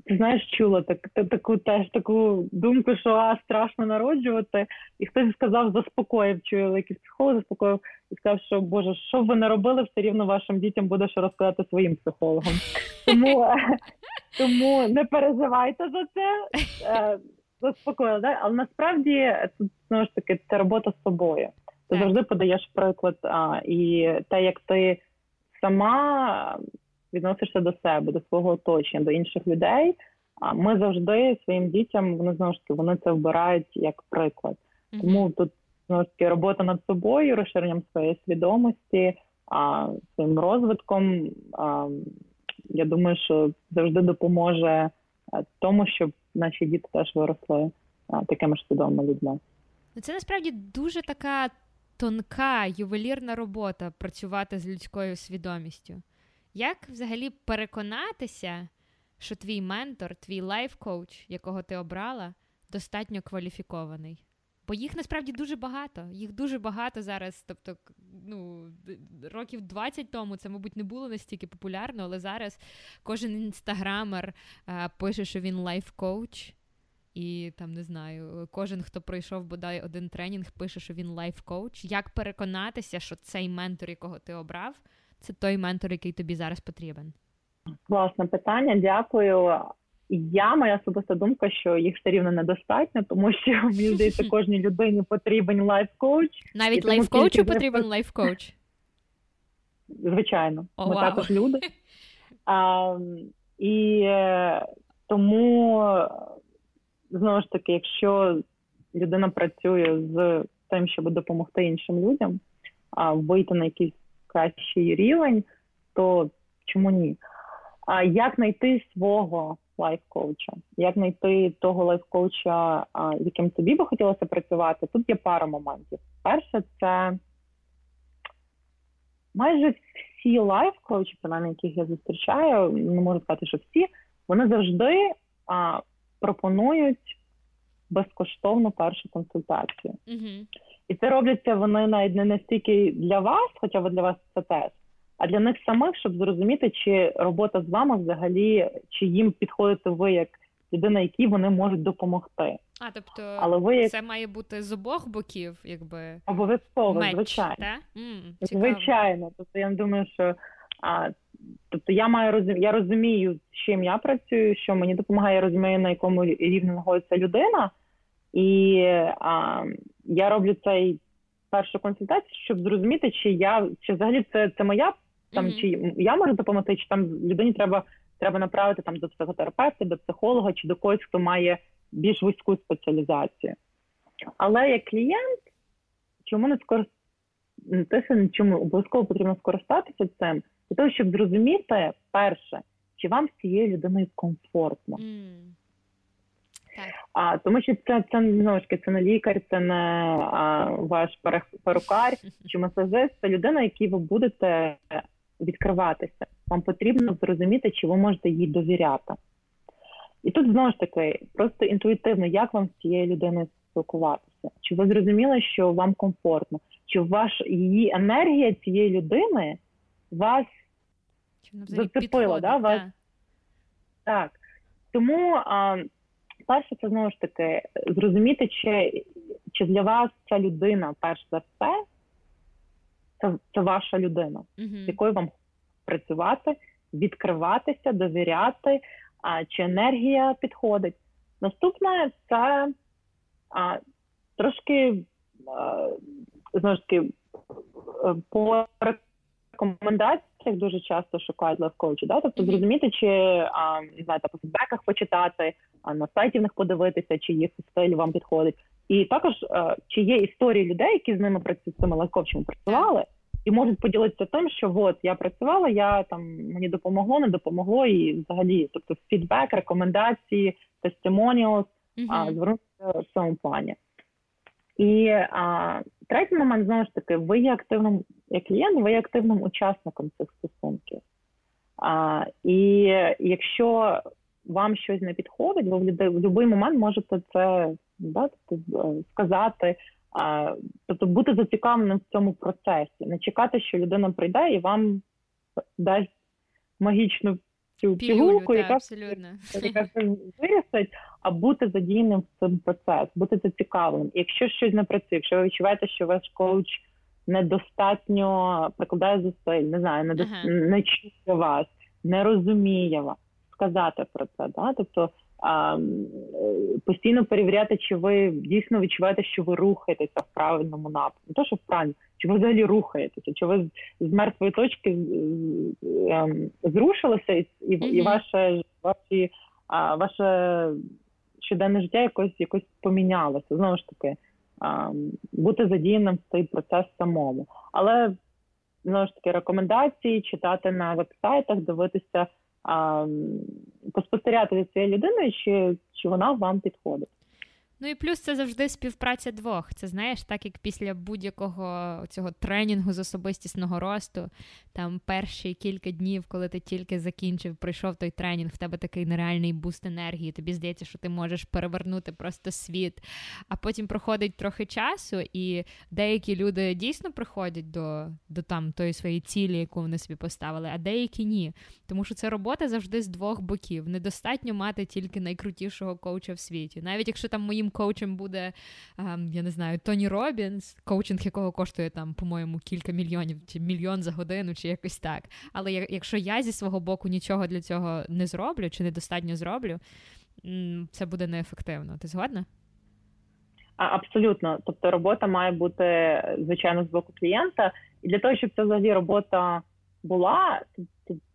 ти знаєш, чула так, таку теж таку думку, що а, страшно народжувати, і хтось сказав, заспокоїв, чує якийсь психолог заспокоїв і сказав, що Боже, що б ви не робили, все рівно вашим дітям буде що розказати своїм психологам. Тому тому не переживайте за це, е, заспокоїли. Да? Але насправді тут знову ж таки це робота з собою. Ти завжди подаєш приклад, а, і те, як ти сама відносишся до себе, до свого оточення, до інших людей. А ми завжди своїм дітям вони знову ж таки вони це вбирають як приклад. Тому тут знову ж таки робота над собою, розширенням своєї свідомості, а своїм розвитком. А, я думаю, що завжди допоможе тому, щоб наші діти теж виросли а, такими ж свідомими людьми. Ну, це насправді дуже така тонка ювелірна робота працювати з людською свідомістю. Як взагалі переконатися, що твій ментор, твій лайф-коуч, якого ти обрала, достатньо кваліфікований? Бо їх насправді дуже багато. Їх дуже багато зараз. Тобто, ну, років 20 тому це, мабуть, не було настільки популярно, але зараз кожен інстаграмер а, пише, що він лайф-коуч. І там не знаю, кожен, хто пройшов бодай один тренінг, пише, що він лайф-коуч. Як переконатися, що цей ментор, якого ти обрав, це той ментор, який тобі зараз потрібен? Класне питання, дякую. Я моя особиста думка, що їх все рівно недостатньо, тому що мені здається, кожній людині потрібен лайф-коуч. Навіть лайф-коучу потрібен лайф-коуч? Звичайно, oh, ми wow. також люди. А, І тому знову ж таки, якщо людина працює з тим, щоб допомогти іншим людям, а вийти на якийсь кращий рівень, то чому ні? А як знайти свого лайф-коуча? Як знайти того лайф-коуча, яким тобі би хотілося працювати? Тут є пара моментів. Перше, це майже всі лайф-коучі, принаймні, яких я зустрічаю, не можу сказати, що всі, вони завжди а, пропонують безкоштовну першу консультацію. Mm-hmm. І це робляться вони навіть не настільки для вас, хоча б для вас це теж, а для них самих, щоб зрозуміти, чи робота з вами взагалі, чи їм підходите ви як людина, якій вони можуть допомогти. А тобто Але ви як... це має бути з обох боків, якби обов'язково, Меч, звичайно. Та? М, звичайно. Тобто я думаю, що а, тобто я маю розум... я розумію, з чим я працюю, що мені допомагає, я розумію, на якому рівні знаходиться людина. І а, я роблю цей першу консультацію, щоб зрозуміти, чи я чи взагалі це це моя там, mm-hmm. чи я можу допомогти, чи там людині треба треба направити там до психотерапевта, до психолога, чи до когось, хто має більш вузьку спеціалізацію. Але як клієнт, чому не скорист... не те, чому обов'язково потрібно скористатися цим, для того, щоб зрозуміти перше, чи вам з цією людиною комфортно. Mm. А тому, що це це знову ж це не лікар, це не а, ваш перукар чи масажист, це людина, якій ви будете відкриватися. Вам потрібно зрозуміти, чи ви можете їй довіряти. І тут знову ж таки, просто інтуїтивно, як вам з цією людиною спілкуватися? Чи ви зрозуміли, що вам комфортно? Чи ваш її енергія цієї людини вас зацепила? Да? Вас... Так. Тому а, перше, це знову ж таки зрозуміти, чи чи для вас ця людина, перш за все, це це ваша людина, uh-huh. з якою вам працювати, відкриватися, довіряти, а, чи енергія підходить. Наступне це а, трошки а, знову ж таки по рекомендаціях дуже часто шукають лайф-коучі, да? тобто зрозуміти, чи а, не знаю, по фідбеках почитати, а на сайті в них подивитися, чи їх стиль вам підходить. І також а, чи є історії людей, які з ними працюють з цими лайф-коучами працювали, і можуть поділитися тим, що от я працювала, я там мені допомогло, не допомогло, і взагалі, тобто фідбек, рекомендації, тестимоніус, mm-hmm. а звернутися в цьому плані. І а, третій момент знову ж таки, ви є активним як клієнт, ви є активним учасником цих стосунків. А, І якщо вам щось не підходить, ви в будь-який момент можете це да, тобто, сказати, а, тобто бути зацікавленим в цьому процесі, не чекати, що людина прийде і вам дасть магічну цю пігулку, яка вирішить, а бути задійним в цим процес, бути зацікавленим. Якщо щось не працює, якщо ви відчуваєте, що ваш коуч недостатньо прикладає зусиль, не знаю, не, ага. не чує вас, не розуміє вас, сказати про це. Да? Тобто постійно перевіряти, чи ви дійсно відчуваєте, що ви рухаєтеся в правильному напрямку. Не то, що в правильному, чи ви взагалі рухаєтеся, чи ви з мертвої точки ем, зрушилися, і і, і ваше ваші, а, ваше щоденне життя якось якось помінялося. Знову ж таки, а, бути задіяним в цей процес самому. Але знову ж таки рекомендації читати на вебсайтах, дивитися поспостерігати за цією людиною, чи, чи вона вам підходить. Ну і плюс це завжди співпраця двох. Це знаєш, так як після будь-якого цього тренінгу з особистісного росту, там перші кілька днів, коли ти тільки закінчив, пройшов той тренінг, в тебе такий нереальний буст енергії. Тобі здається, що ти можеш перевернути просто світ. А потім проходить трохи часу, і деякі люди дійсно приходять до до там тої своєї цілі, яку вони собі поставили, а деякі ні. Тому що це робота завжди з двох боків. Недостатньо мати тільки найкрутішого коуча в світі, навіть якщо там моїм коучем буде, ем, я не знаю, Тоні Робінс, коучинг якого коштує там, по-моєму, кілька мільйонів чи мільйон за годину, чи якось так. Але якщо я зі свого боку нічого для цього не зроблю, чи недостатньо зроблю, це буде неефективно. Ти згодна? Абсолютно, тобто робота має бути звичайно з боку клієнта, і для того, щоб ця взагалі робота була,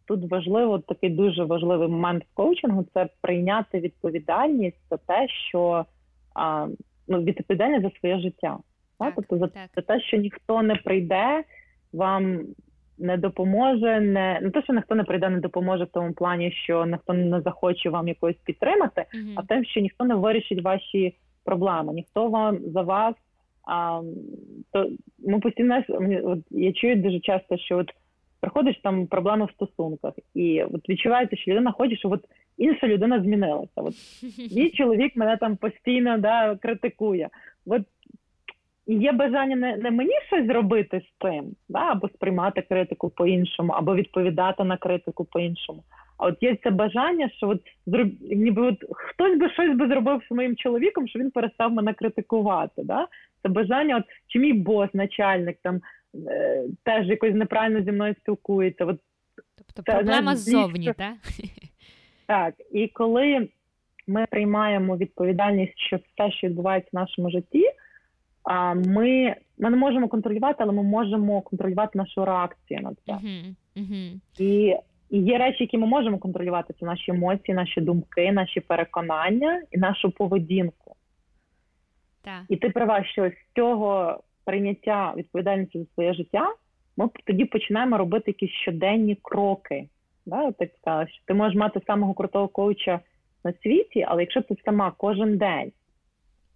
тут важливо такий дуже важливий момент в коучингу це прийняти відповідальність за те, що а, ну, відповідальність за своє життя. Так, Тобто за, за те, що ніхто не прийде, вам не допоможе, не не те, що ніхто не прийде, не допоможе в тому плані, що ніхто не захоче вам якось підтримати, mm-hmm. а тим, що ніхто не вирішить ваші проблеми, ніхто вам за вас. А, то ми постійно от, я чую дуже часто, що от приходиш там проблеми в стосунках, і от відчувається, що людина хоче, що от інша людина змінилася. От Мій чоловік мене там постійно да, критикує. От є бажання не не мені щось зробити з цим, да, або сприймати критику по-іншому, або відповідати на критику по-іншому. А от є це бажання, що от ніби от хтось би щось би зробив з моїм чоловіком, що він перестав мене критикувати. Да? Це бажання, от чи мій бос, начальник там теж якось неправильно зі мною спілкується. От, Тобто це, проблема ззовні, так? Так, і коли ми приймаємо відповідальність, що все, що відбувається в нашому житті, ми ми не можемо контролювати, але ми можемо контролювати нашу реакцію на це. Uh-huh. Uh-huh. І і є речі, які ми можемо контролювати, це наші емоції, наші думки, наші переконання і нашу поведінку. Так. І ти права, що з цього прийняття відповідальності за своє життя, ми тоді починаємо робити якісь щоденні кроки. Да, так сказала, що ти можеш мати самого крутого коуча на світі, але якщо ти сама кожен день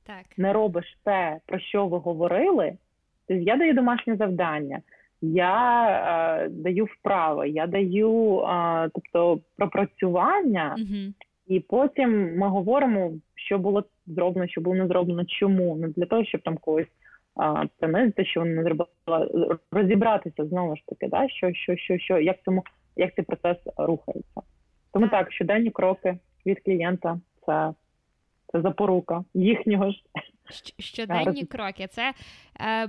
так. не робиш те, про що ви говорили, то я даю домашнє завдання, я е, даю вправи, я даю е, тобто пропрацювання, угу. і потім ми говоримо, що було зроблено, що було не зроблено, чому не для того, щоб там когось принизити, що вони не зробила розібратися знову ж таки, да, що, що, що, що, як цьому як цей процес рухається. Тому так, щоденні кроки від клієнта це це запорука їхнього ж щоденні кроки. Це е,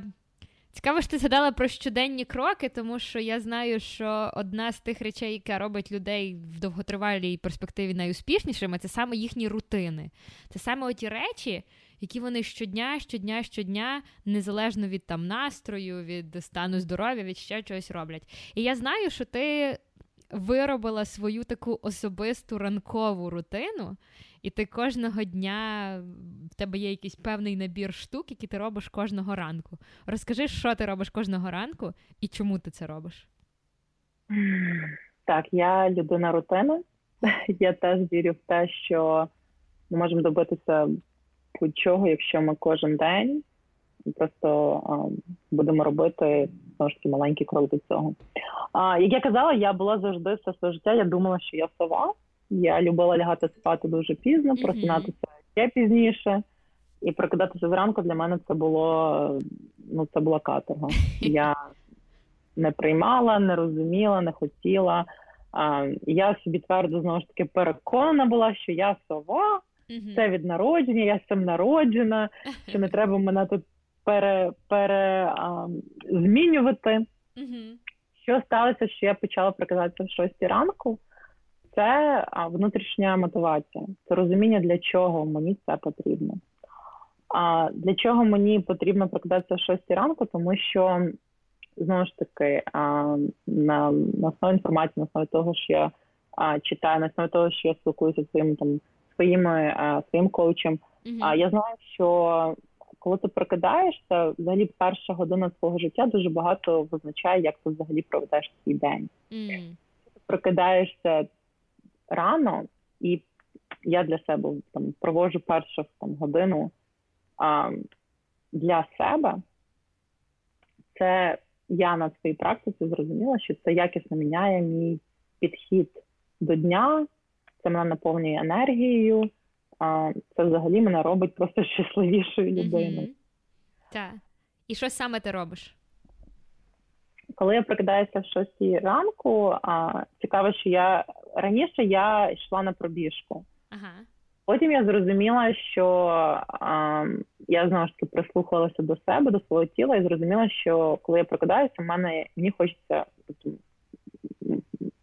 цікаво, що ти згадала про щоденні кроки, тому що я знаю, що одна з тих речей, яка робить людей в довготривалій перспективі найуспішнішими, це саме їхні рутини. Це саме оті речі які вони щодня, щодня, щодня, незалежно від там настрою, від стану здоров'я, від ще чогось роблять. І я знаю, що ти виробила свою таку особисту ранкову рутину, і ти кожного дня в тебе є якийсь певний набір штук, які ти робиш кожного ранку. Розкажи, що ти робиш кожного ранку і чому ти це робиш? Так, я людина рутини. Я теж вірю в те, що ми можемо добитися будь-чого, якщо ми кожен день просто а, будемо робити знову ж таки маленький крок до цього. А, Як я казала, я була завжди все своє життя. Я думала, що я сова. Я любила лягати спати дуже пізно, просинатися ще пізніше. І прокидатися зранку для мене це було ну це була каторга. Я не приймала, не розуміла, не хотіла. А, Я собі твердо знову ж таки переконана була, що я сова, mm-hmm. це від народження, я сам народжена, що не треба мене тут пере, пере а, змінювати. Mm-hmm. Що сталося, що я почала прокидатися в 6 ранку? Це а, внутрішня мотивація, це розуміння, для чого мені це потрібно. А для чого мені потрібно прокидатися в 6 ранку? Тому що знову ж таки а, на на основі інформації, на основі того, що я а, читаю, на основі того, що я спілкуюся зі своїм там своїми своїм коучем. А я знаю, що коли ти прокидаєшся, взагалі перша година свого життя дуже багато визначає, як ти взагалі проведеш свій день. Mm-hmm. Ти прокидаєшся рано, і я для себе там проводжу першу там годину а, для себе. Це я на своїй практиці зрозуміла, що це якісно міняє мій підхід до дня, це мене наповнює енергією, а це взагалі мене робить просто щасливішою людиною. Mm-hmm. Так. І що саме ти робиш? Коли я прокидаюся в 6 ранку, а, цікаво, що я раніше я йшла на пробіжку. Ага. Потім я зрозуміла, що а, я знову ж таки прислухалася до себе, до свого тіла, і зрозуміла, що коли я прокидаюся, в мене мені хочеться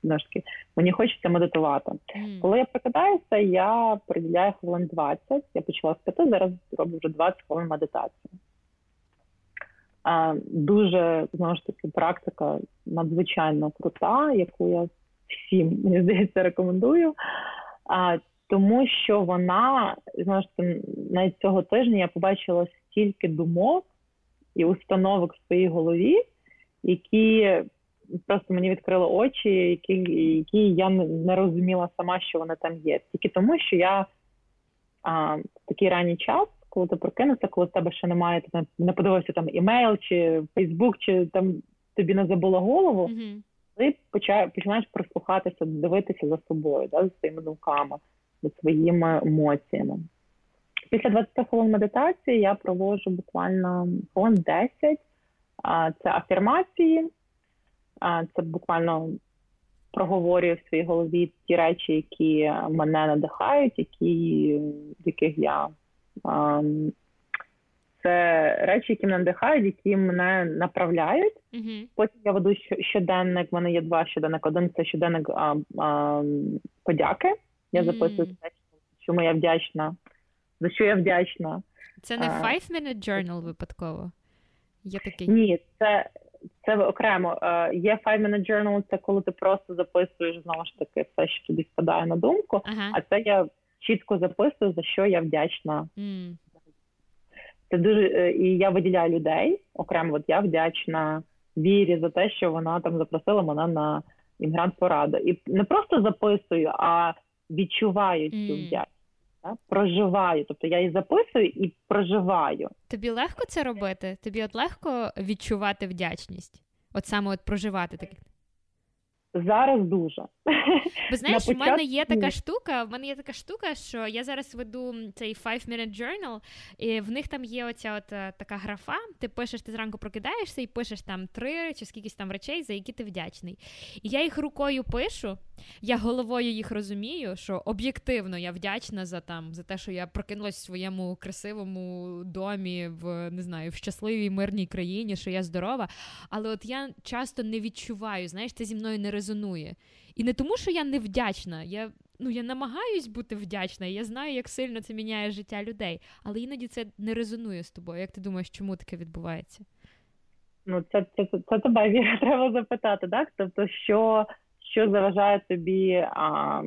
таки, мені хочеться медитувати. Mm. Коли я прокидаюся, я приділяю хвилин 20, Я почала спити, зараз роблю вже 20 хвилин медитації. А, Дуже знову ж таки практика надзвичайно крута, яку я всім мені здається рекомендую. А, тому що вона знову ж таки навіть цього тижня я побачила стільки думок і установок в своїй голові, які просто мені відкрили очі, які які я не розуміла сама, що вони там є. Тільки тому, що я а, в такий ранній час, коли ти прокинувся, коли в тебе ще немає, ти не подивився там імейл, чи Фейсбук, чи там тобі не забуло голову, mm-hmm. ти починаєш прислухатися, дивитися за собою, да, за своїми думками за своїми емоціями. Після 20 хвилин медитації я проводжу буквально хвилин 10. Це афірмації, це буквально проговорюю в своїй голові ті речі, які мене надихають, які, яких я. Це речі, які мене надихають, які мене направляють. Uh-huh. Потім я веду щоденник. В мене є два щоденник. Один це щоденник а, а, подяки. Я записую те, чому я вдячна, за що я вдячна. Це не Five Minute Journal випадково? Є такий? Ні, це це окремо. Є Five Minute Journal, це коли ти просто записуєш знову ж таки все, що тобі спадає на думку, ага. а це я чітко записую, за що я вдячна. Mm. Це дуже е, і я виділяю людей окремо. От я вдячна вірі за те, що вона там запросила мене на іммігрант пораду. І не просто записую, а відчуваю цю mm. вдячність. Проживаю, тобто я її записую і проживаю. Тобі легко це робити? Тобі от легко відчувати вдячність? От саме от проживати таке? Зараз дуже. Ви знаєш, в мене є така штука. В мене є така штука, що я зараз веду цей Five Minute Journal, і в них там є оця от е, така графа. Ти пишеш, ти зранку прокидаєшся і пишеш там три чи скількись там речей, за які ти вдячний. І я їх рукою пишу, я головою їх розумію, що об'єктивно я вдячна за там за те, що я прокинулась в своєму красивому домі, в не знаю, в щасливій мирній країні, що я здорова. Але от я часто не відчуваю, знаєш, це зі мною не резонує. І не тому, що я не вдячна. Я ну, я намагаюсь бути вдячна, я знаю, як сильно це міняє життя людей, але іноді це не резонує з тобою. Як ти думаєш, чому таке відбувається? Ну, це це, це, це тебе Віра, треба запитати, так? Тобто, що що заважає тобі а,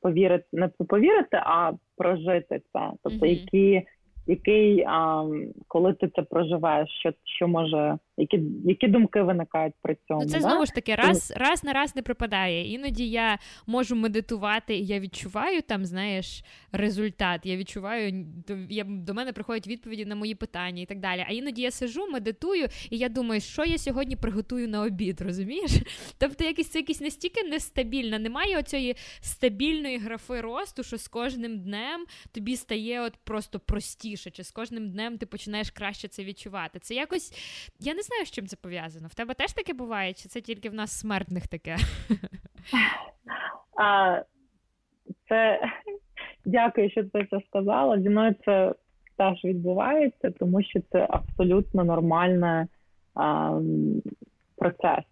повірити, не повірити, а прожити це. Тобто, mm-hmm. які який, а, коли ти це проживаєш, що що може, які які думки виникають при цьому? Ну, Це да? знову ж таки раз раз на раз не припадає. Іноді я можу медитувати, і я відчуваю там, знаєш, результат. Я відчуваю, я, до мене приходять відповіді на мої питання і так далі. А іноді я сижу, медитую, і я думаю, що я сьогодні приготую на обід, розумієш? Тобто, якийсь це якийсь настільки нестабільно, немає оцієї стабільної графи росту, що з кожним днем тобі стає от просто прості простіше, чи з кожним днем ти починаєш краще це відчувати. Це якось я не знаю, з чим це пов'язано. В тебе теж таке буває, чи це тільки в нас смертних таке? А, Це дякую, що ти це сказала. Зі мною це теж відбувається, тому що це абсолютно нормальний процес.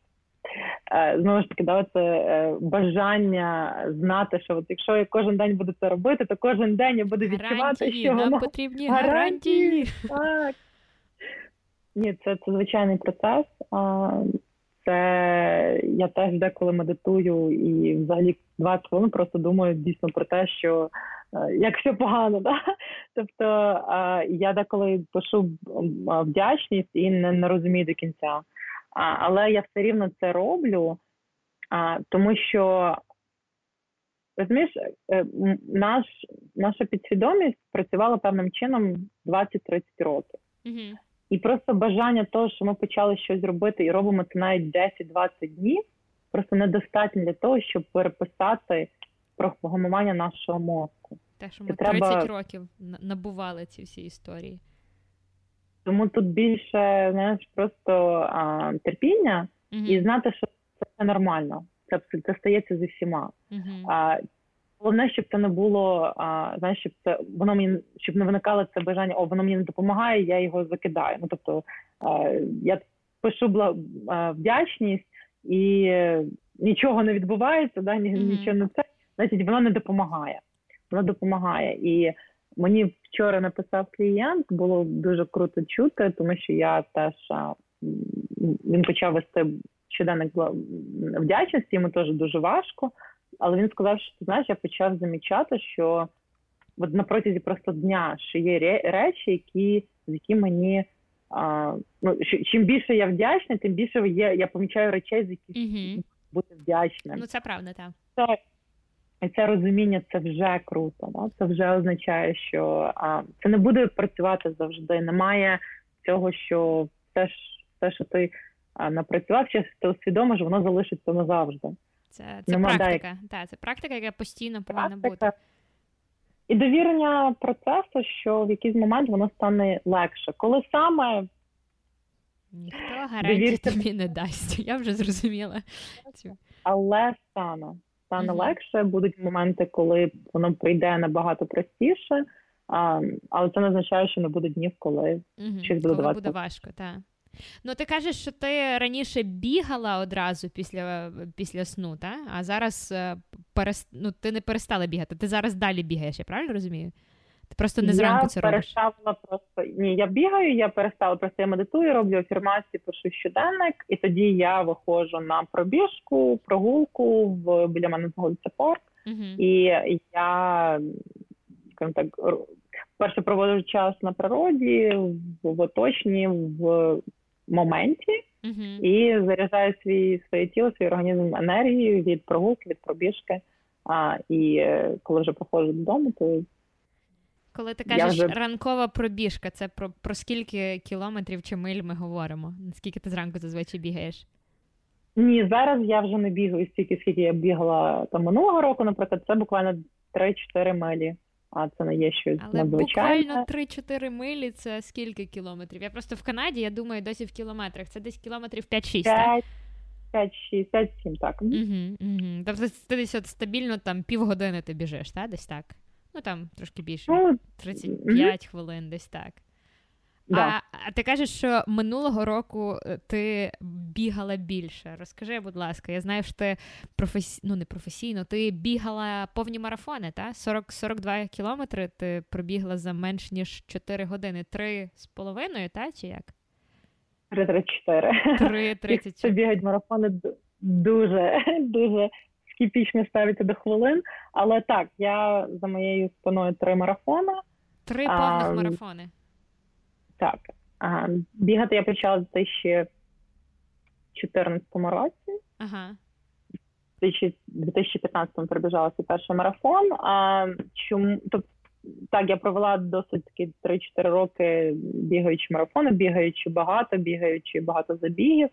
Е, знову ж таки, да, це е, бажання знати, що от якщо я кожен день буду це робити, то кожен день я буду відчувати, гарантії, що нам потрібні гарантії. Так. Ні, це це звичайний процес. Це я теж деколи медитую і взагалі 20 хвилин просто думаю дійсно про те, що е, як все погано, да? тобто я деколи пишу вдячність і не, не розумію до кінця. Але я все рівно це роблю, тому що розумієш, е, наш, наша підсвідомість працювала певним чином 20-30 років. Mm-hmm. І просто бажання того, що ми почали щось робити і робимо це навіть 10-20 днів, просто недостатньо для того, щоб переписати програмування нашого мозку. Те, що ми це 30 треба... років набували ці всі історії. Тому тут більше знаєш, просто а, терпіння uh-huh. і знати, що це нормально. Це це стається зі всіма. Uh-huh. А, Головне, щоб це не було, а, знаєш, щоб це воно мені щоб не виникало це бажання, о, воно мені не допомагає, я його закидаю. Ну тобто а, я пишу бла, а, вдячність і нічого не відбувається, да, ні, uh-huh. нічого не це, значить воно не допомагає. Воно допомагає. І Мені вчора написав клієнт, було дуже круто чути, тому що я теж він почав вести щоденник вдячності, йому теж дуже важко. Але він сказав, що ти знаєш, я почав замічати, що от на протязі просто дня що є речі, які з які мені а, ну чим більше я вдячна, тим більше є, я помічаю речей, з яких угу. бути вдячним. Ну це правда, так. Так. І це розуміння це вже круто. Да? Це вже означає, що а, це не буде працювати завжди. Немає цього, що все, все що ти а, напрацював, що ти усвідомиш, воно залишиться назавжди. Це це Нема, практика. Да, так, це практика, яка постійно повинна бути. І довірення процесу, що в якийсь момент воно стане легше. Коли саме ніхто гарантії довірся... тобі не дасть. Я вже зрозуміла. Але стане стане легше. Будуть моменти, коли воно прийде набагато простіше, а, але це не означає, що не буде днів, коли mm-hmm. щось буде коли буде важко, так. Ну, ти кажеш, що ти раніше бігала одразу після після сну, та? а зараз е, перест... ну, ти не перестала бігати, ти зараз далі бігаєш, я правильно розумію? Ти просто не зранку я це робиш? Я перестала просто ні, я бігаю, я перестала просто я медитую, роблю афірмації, пишу щоденник, і тоді я виходжу на пробіжку, прогулку в біля мене знаходиться парк, uh-huh. і я скажімо так перше проводжу час на природі, в оточенні, в моменті. uh-huh. І заряджаю свій своє тіло, свій організм енергією від прогулки, від пробіжки. А і е, коли вже проходжу додому, то коли ти кажеш вже... ранкова пробіжка, це про про скільки кілометрів чи миль ми говоримо? Наскільки ти зранку зазвичай бігаєш? Ні, зараз я вже не бігаю стільки, скільки я бігала там минулого року, наприклад, це буквально 3-4 милі. А це не є щось Але буквально 3-4 милі це скільки кілометрів? Я просто в Канаді, я думаю, досі в кілометрах. Це десь кілометрів 5-6, 5, так? 5-6, 5-7, так. Угу, угу. Тобто ти десь от стабільно там півгодини ти біжиш, так? Десь так? Ну там трошки більше. Ну, 35 хвилин, десь так. Да. А а ти кажеш, що минулого року е, ти бігала більше. Розкажи, будь ласка, я знаю, що ти професі... ну не професійно, ти бігала повні марафони, та? 40, 42 кілометри ти пробігла за менш ніж 4 години. Три з половиною, та? Чи як? 3-4. 3-34. бігають марафони дуже, дуже скіпічно ставиться до хвилин. Але так, я за моєю спиною три марафони. Три повних а, марафони. Так. А, Бігати я почала в 2014 році. Ага. У 2015-му перебіжала свій перший марафон. А чому тобто, так, я провела досить таки 3-4 роки бігаючи марафони, бігаючи багато, бігаючи багато забігів.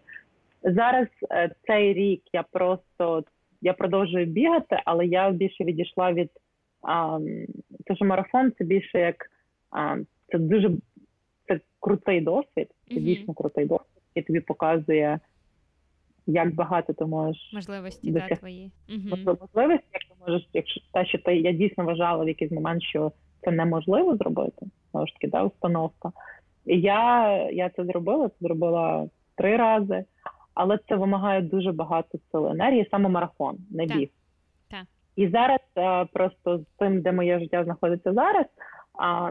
Зараз е, цей рік я просто я продовжую бігати, але я більше відійшла від а, те, що марафон це більше як а, це дуже це крутий досвід, це mm-hmm. дійсно крутий досвід, який тобі показує як багато ти можеш можливості досяг... да, твої угу. можливості, як ти можеш, якщо те, що ти я дійсно вважала в якийсь момент, що це неможливо зробити, знову ж таки, да, установка. І я я це зробила, це зробила три рази, але це вимагає дуже багато сили енергії, саме марафон, не біг. Так. І зараз просто з тим, де моє життя знаходиться зараз,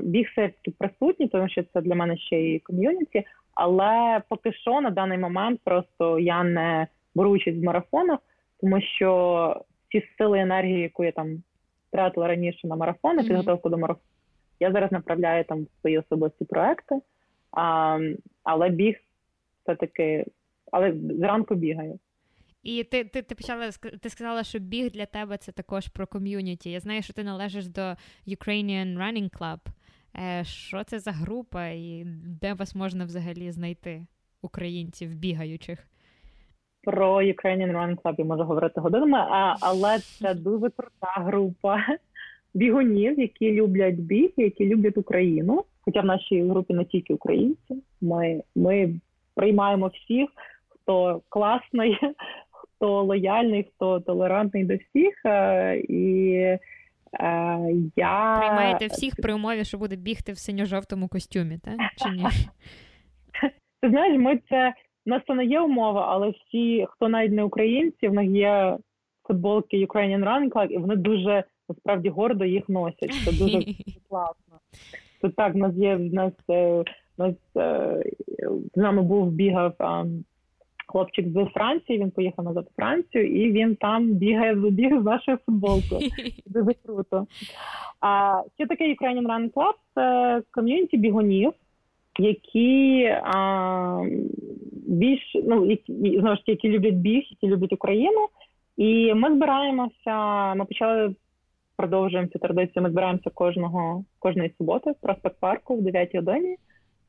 біг все таки присутній, тому що це для мене ще і ком'юніті. Але поки що на даний момент просто я не беру участь в марафонах, тому що ці сили енергії, яку я там втратила раніше на марафони, mm-hmm. підготовку до марафону, я зараз направляю там в свої особисті проекти. А, Але біг все-таки, але зранку бігаю. І ти ти, ти почала ти сказала, що біг для тебе це також про ком'юніті. Я знаю, що ти належиш до Ukrainian Running Club. Е, Що це за група і де вас можна взагалі знайти, українців бігаючих? Про Ukrainian Running Club я можу говорити годинами, а, але це дуже крута група бігунів, які люблять біг, які люблять Україну. Хоча в нашій групі не тільки українці, ми ми приймаємо всіх, хто класний, хто лояльний, хто толерантний до всіх. Е, і е, я... Приймаєте всіх при умові, що буде бігти в синьо-жовтому костюмі, так? Чи ні? Ти знаєш, ми це у нас це не є умова, але всі, хто навіть не українці, в них є футболки Ukrainian Running Club, і вони дуже насправді гордо їх носять. Це дуже класно. Тут так, в нас є в нас, е, в нас з нами був бігав хлопчик з Франції. Він поїхав назад у Францію, і він там бігає біг з нашою футболкою. Дуже круто. А ще таке Ukrainian Run Club – це ком'юніті бігунів, які а, більш ну які, знову ж таки, які люблять біг, які люблять Україну. І ми збираємося. Ми почали продовжуємо цю традицію. Ми збираємося кожного кожної суботи в проспект парку в 9 годині.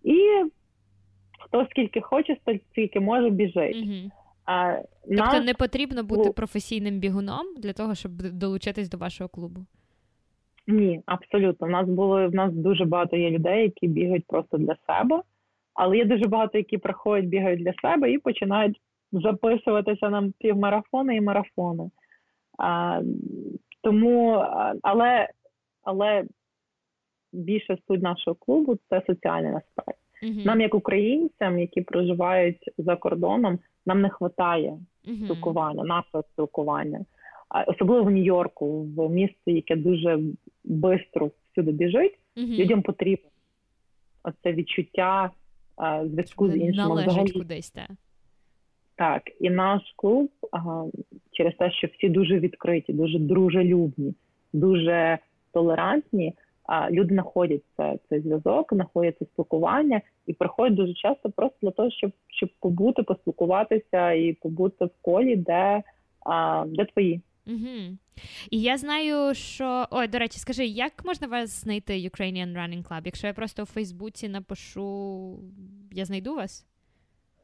І хто скільки хоче, скільки може, біжить. Угу. А, Тобто нас... не потрібно бути професійним бігуном для того, щоб долучитись до вашого клубу? Ні, абсолютно. У нас було в нас дуже багато є людей, які бігають просто для себе, але є дуже багато, які приходять, бігають для себе і починають записуватися на півмарафони і марафони. А, Тому, але але більше суть нашого клубу це соціальний аспект. Uh-huh. Нам, як українцям, які проживають за кордоном, нам не вистачає uh-huh. спілкування, нашого спілкування, особливо в Нью-Йорку, в місті, яке дуже швидко всюди біжить. Людям потрібно оце відчуття а, зв'язку з іншими. Взагалі. кудись, так. Так, і наш клуб ага, через те, що всі дуже відкриті, дуже дружелюбні, дуже толерантні. Люди знаходять це, цей зв'язок, знаходять це спілкування і приходять дуже часто просто для того, щоб щоб побути, поспілкуватися і побути в колі, де де твої. Угу. І я знаю, що ой, до речі, скажи, як можна вас знайти Ukrainian Running Club? Якщо я просто у Фейсбуці напишу, я знайду вас?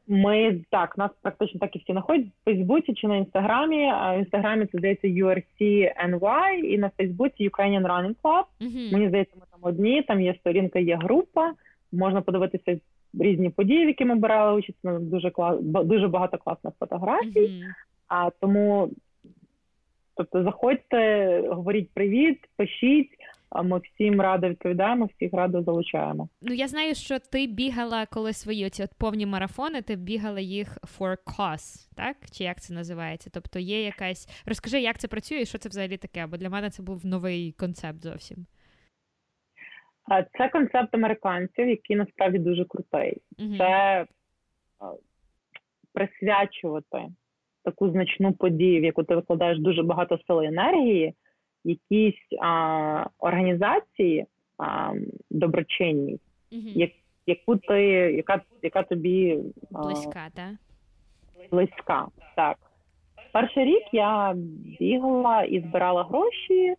Ми так, нас практично так і всі знаходять в Фейсбуці чи на інстаграмі. А в інстаграмі це здається URC-NY і на Фейсбуці Ukrainian Running Club. Uh-huh. Мені здається, ми там одні. Там є сторінка, є група. Можна подивитися різні події, в які ми брали участь. Ну, дуже клас, дуже багато класних фотографій. Uh-huh. А тому, тобто, заходьте, говоріть привіт, пишіть. А ми всім радо відповідаємо, всіх радо залучаємо. Ну я знаю, що ти бігала, коли свої оці от повні марафони, ти бігала їх for cause, так? Чи як це називається? Тобто є якась. Розкажи, як це працює і що це взагалі таке? Бо для мене це був новий концепт зовсім. Це концепт американців, який насправді дуже крутий. uh Це присвячувати таку значну подію, в яку ти викладаєш дуже багато сили і енергії якісь а, організації а, доброчинні, угу. як, яку ти, яка яка тобі близька, так? Близька, так. Перший рік я бігала і збирала гроші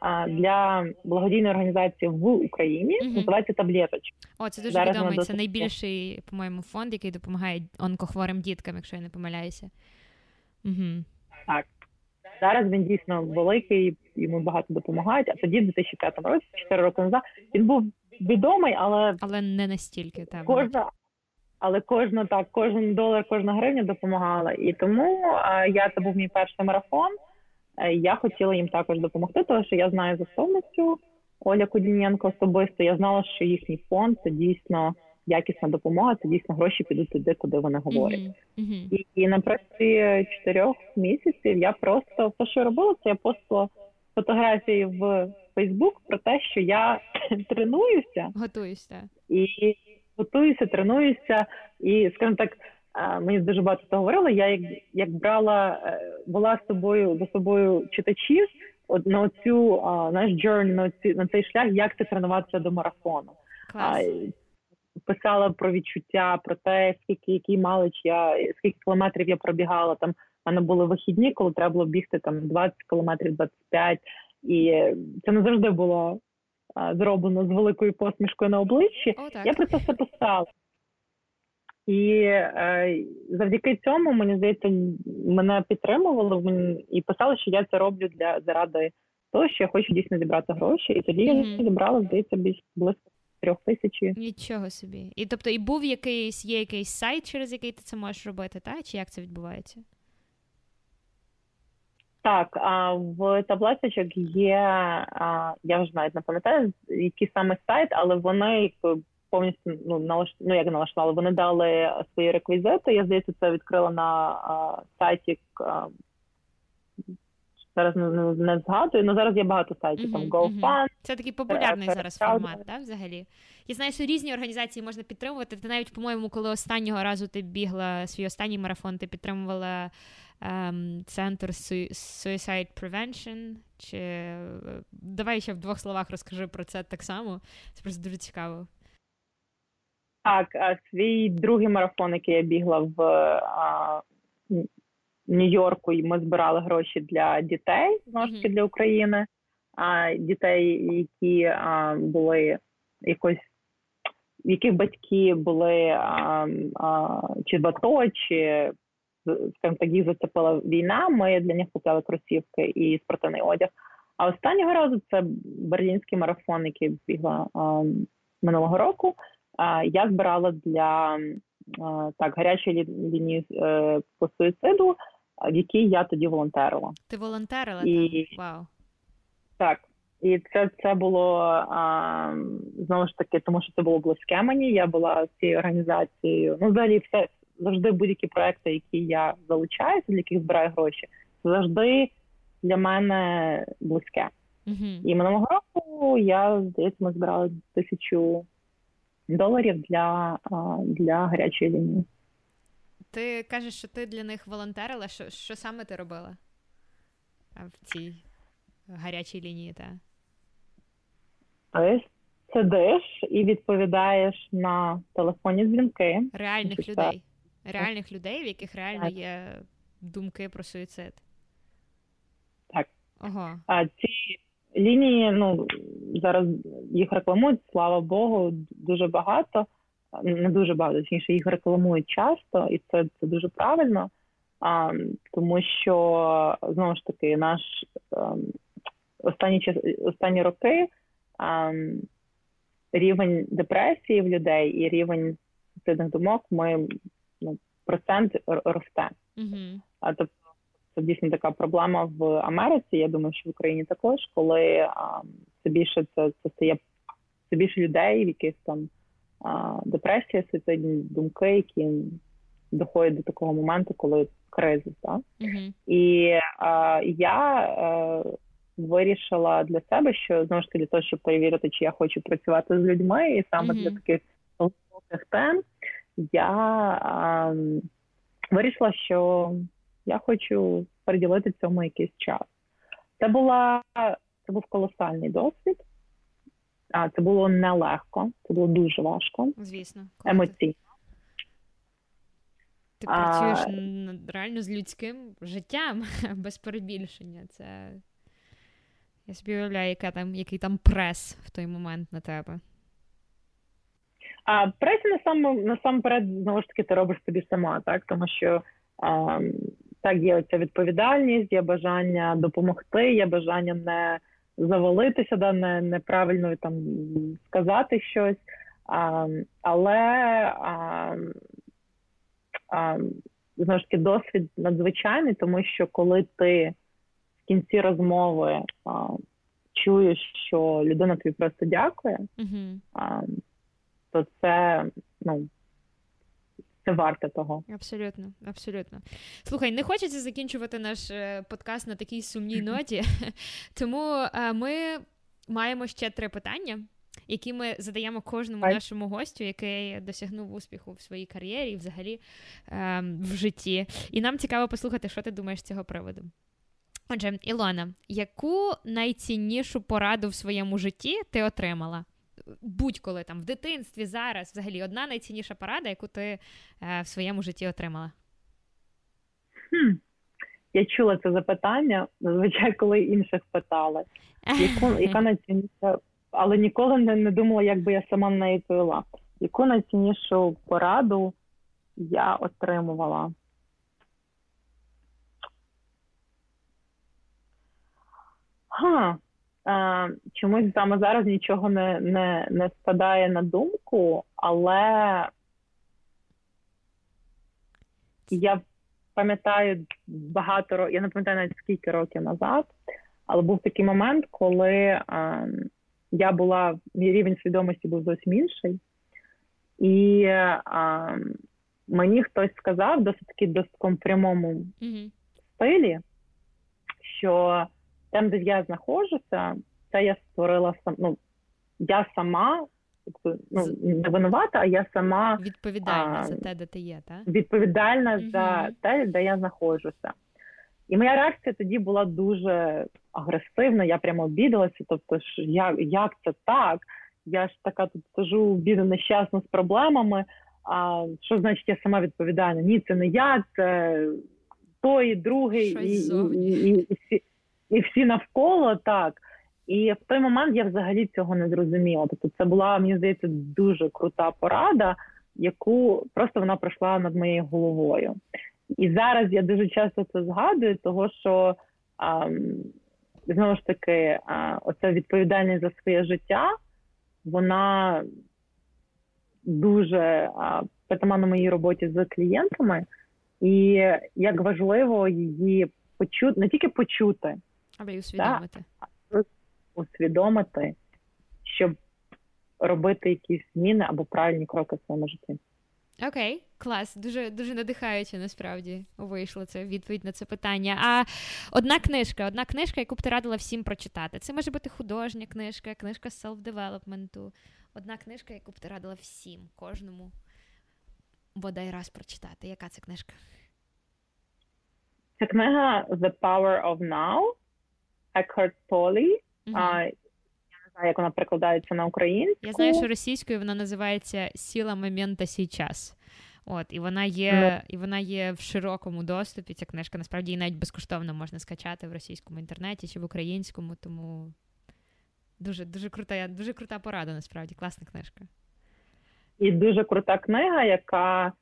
а, для благодійної організації в Україні. uh Називається таблеточки. О, це дуже Зараз відомий. Це найбільший, по-моєму, фонд, який допомагає онкохворим діткам, якщо я не помиляюся. Угу. Так. Зараз він дійсно великий, йому багато допомагають. А тоді, в 2005 році, 4 роки назад, він був відомий, але але не настільки так. Кожна але кожна так, кожен долар, кожна гривня допомагала. І тому а, я це був мій перший марафон. Е, я хотіла їм також допомогти, тому що я знаю засновницю Оля Кудінєнко особисто. Я знала, що їхній фонд це дійсно якісна допомога, це дійсно гроші підуть туди, куди вони говорять. Mm-hmm. Mm-hmm. І, і на протязі чотирьох місяців я просто все, що я робила, це я постила фотографії в Фейсбук про те, що я тренуюся, готуюся і готуюся, тренуюся, і скажімо так. Мені дуже багато того говорили. Я як як брала, була з собою за собою читачів от на цю наш journey, на цю на цей шлях, як це тренуватися до марафону. Клас. Писала про відчуття, про те, скільки який малич я, скільки кілометрів я пробігала. Там в мене були вихідні, коли треба було бігти там 20 кілометрів, 25. І це не завжди було а, зроблено з великою посмішкою на обличчі. О. Я про це все писала. І е, завдяки цьому, мені здається, мене підтримували і писали, що я це роблю для заради того, що я хочу дійсно зібрати гроші. І тоді mm-hmm. я зібрала, здається, більш близько трьох тисяч. Нічого собі. І тобто, і був якийсь, є якийсь сайт, через який ти це можеш робити, та? Чи як це відбувається? Так, а в таблицях є, а, я вже навіть не пам'ятаю, який саме сайт, але вони повністю ну налаш... ну як налаштували. Вони дали свої реквізити. Я здається, це відкрила на а, сайті. Зараз не, не, не згадую, але зараз є багато сайтів. Uh-huh, там GoFund. Uh-huh. Це такий популярний uh, зараз формат, так, взагалі. Я знаю, що різні організації можна підтримувати. Ти навіть, по-моєму, коли останнього разу ти бігла свій останній марафон, ти підтримувала ем, центр Suicide Prevention. Чи давай ще в двох словах розкажи про це так само. Це просто дуже цікаво. Так, свій другий марафон, який я бігла в а, Нью-Йорку, і ми збирали гроші для дітей знову ж таки для України, а дітей, які а, були якось, яких батьки були а, а, чи в АТО, чи скажімо так, їх зацепила війна. Ми для них купили кросівки і спортивний одяг. А останнього разу це берлінський марафон, який бігла а, минулого року я збирала для так гарячої лінії е, по суїциду, в якій я тоді волонтерила. Ти волонтерила? І... Там? Вау. Так. І це це було а, знову ж таки, тому що це було близьке мені. Я була цією організацією. Ну, взагалі, все завжди будь-які проекти, які я залучаюся, для яких збираю гроші, це завжди для мене близьке. Uh-huh. І минулого року я здається, ми збирали тисячу доларів для для гарячої лінії. Ти кажеш, що ти для них волонтерила. Що що саме ти робила в цій гарячій лінії? Та? Сидиш і відповідаєш на телефонні дзвінки. Реальних людей. Реальних людей, в яких реально так. є думки про суїцид. Так. Ого. А ці лінії, ну зараз їх рекламують, слава Богу, дуже багато. Не дуже багато, точніше, їх рекламують часто, і це це дуже правильно, а, тому що знову ж таки наш а, ем, останні час останні роки а, рівень депресії в людей і рівень суїцидних думок ми ну, процент росте. Mm-hmm. А тобто це дійсно така проблема в Америці. Я думаю, що в Україні також, коли а, це більше це це стає це більше людей, в яких там а, депресія, суїцидні думки, які доходять до такого моменту, коли криза. Так? Mm-hmm. І а, я а, е, вирішила для себе, що знову ж таки для того, щоб перевірити, чи я хочу працювати з людьми, і саме mm-hmm. для таких глибоких тем я а, вирішила, що я хочу приділити цьому якийсь час. Це була це був колосальний досвід, це було нелегко, це було дуже важко. Звісно, емоційно. Ти працюєш а... реально з людським життям без перебільшення. Це я собі уявляю, яка там, який там прес в той момент на тебе. А прес насамперед, знову ж таки, ти робиш собі сама, так? Тому що а, так, є оця відповідальність, є бажання допомогти, є бажання не завалитися, да, не неправильно там сказати щось. А, Але а, а, знову ж таки досвід надзвичайний, тому що коли ти в кінці розмови а, чуєш, що людина тобі просто дякує, uh а, то це ну. Це варте того. Абсолютно, абсолютно. Слухай, не хочеться закінчувати наш е, подкаст на такій сумній ноті, тому е, ми маємо ще три питання, які ми задаємо кожному Ай. нашому гостю, який досягнув успіху в своїй кар'єрі і взагалі ем, в житті. І нам цікаво послухати, що ти думаєш з цього приводу. Отже, Ілона, яку найціннішу пораду в своєму житті ти отримала? Будь-коли там в дитинстві, зараз, взагалі, одна найцінніша порада, яку ти е, в своєму житті отримала? Хм. Я чула це запитання, зазвичай, коли інших питали. Яку, яка найцінніша, але ніколи не, не думала, як би я сама на неї відповіла. Яку найціннішу пораду я отримувала? Ха, чомусь саме зараз нічого не, не, не спадає на думку, але я пам'ятаю багато років, я не пам'ятаю навіть скільки років назад, але був такий момент, коли а, я була, мій рівень свідомості був зовсім інший, і а, мені хтось сказав досить таки досить прямому mm-hmm. стилі, що там, де я знаходжуся, це я створила сам. Ну, я сама, ну, не винувата, а я сама відповідальна а, за те, де ти є, так? Відповідальна угу. за те, де я знаходжуся. І моя реакція тоді була дуже агресивна, я прямо обідалася. Тобто, ж як, як це так? Я ж така тут сижу біду нещасно з проблемами. А що значить я сама відповідальна? Ні, це не я, це той, другий, і, і, і, і всі і всі навколо так. І в той момент я взагалі цього не зрозуміла. Тобто, це була, мені здається, дуже крута порада, яку просто вона пройшла над моєю головою. І зараз я дуже часто це згадую, того що а, знову ж таки, а, оця відповідальність за своє життя, вона дуже притаманна моїй роботі з клієнтами, і як важливо її почути, не тільки почути. Аби й усвідомити. Так, усвідомити, щоб робити якісь зміни або правильні кроки в своєму житті. Окей, клас, дуже дуже надихаюче насправді вийшло це відповідь на це питання. А одна книжка, одна книжка, яку б ти радила всім прочитати. Це може бути художня книжка, книжка селф-девелопменту. Одна книжка, яку б ти радила всім, кожному бодай раз прочитати. Яка це книжка? Це книга The Power of Now. Екхарт Толі. Mm-hmm. А, Я не знаю, як вона перекладається на українську. Я знаю, що російською вона називається Сіла момента сейчас. От, і вона є mm. і вона є в широкому доступі. Ця книжка насправді її навіть безкоштовно можна скачати в російському інтернеті чи в українському, тому дуже дуже крута, дуже крута порада, насправді, класна книжка. І дуже крута книга, яка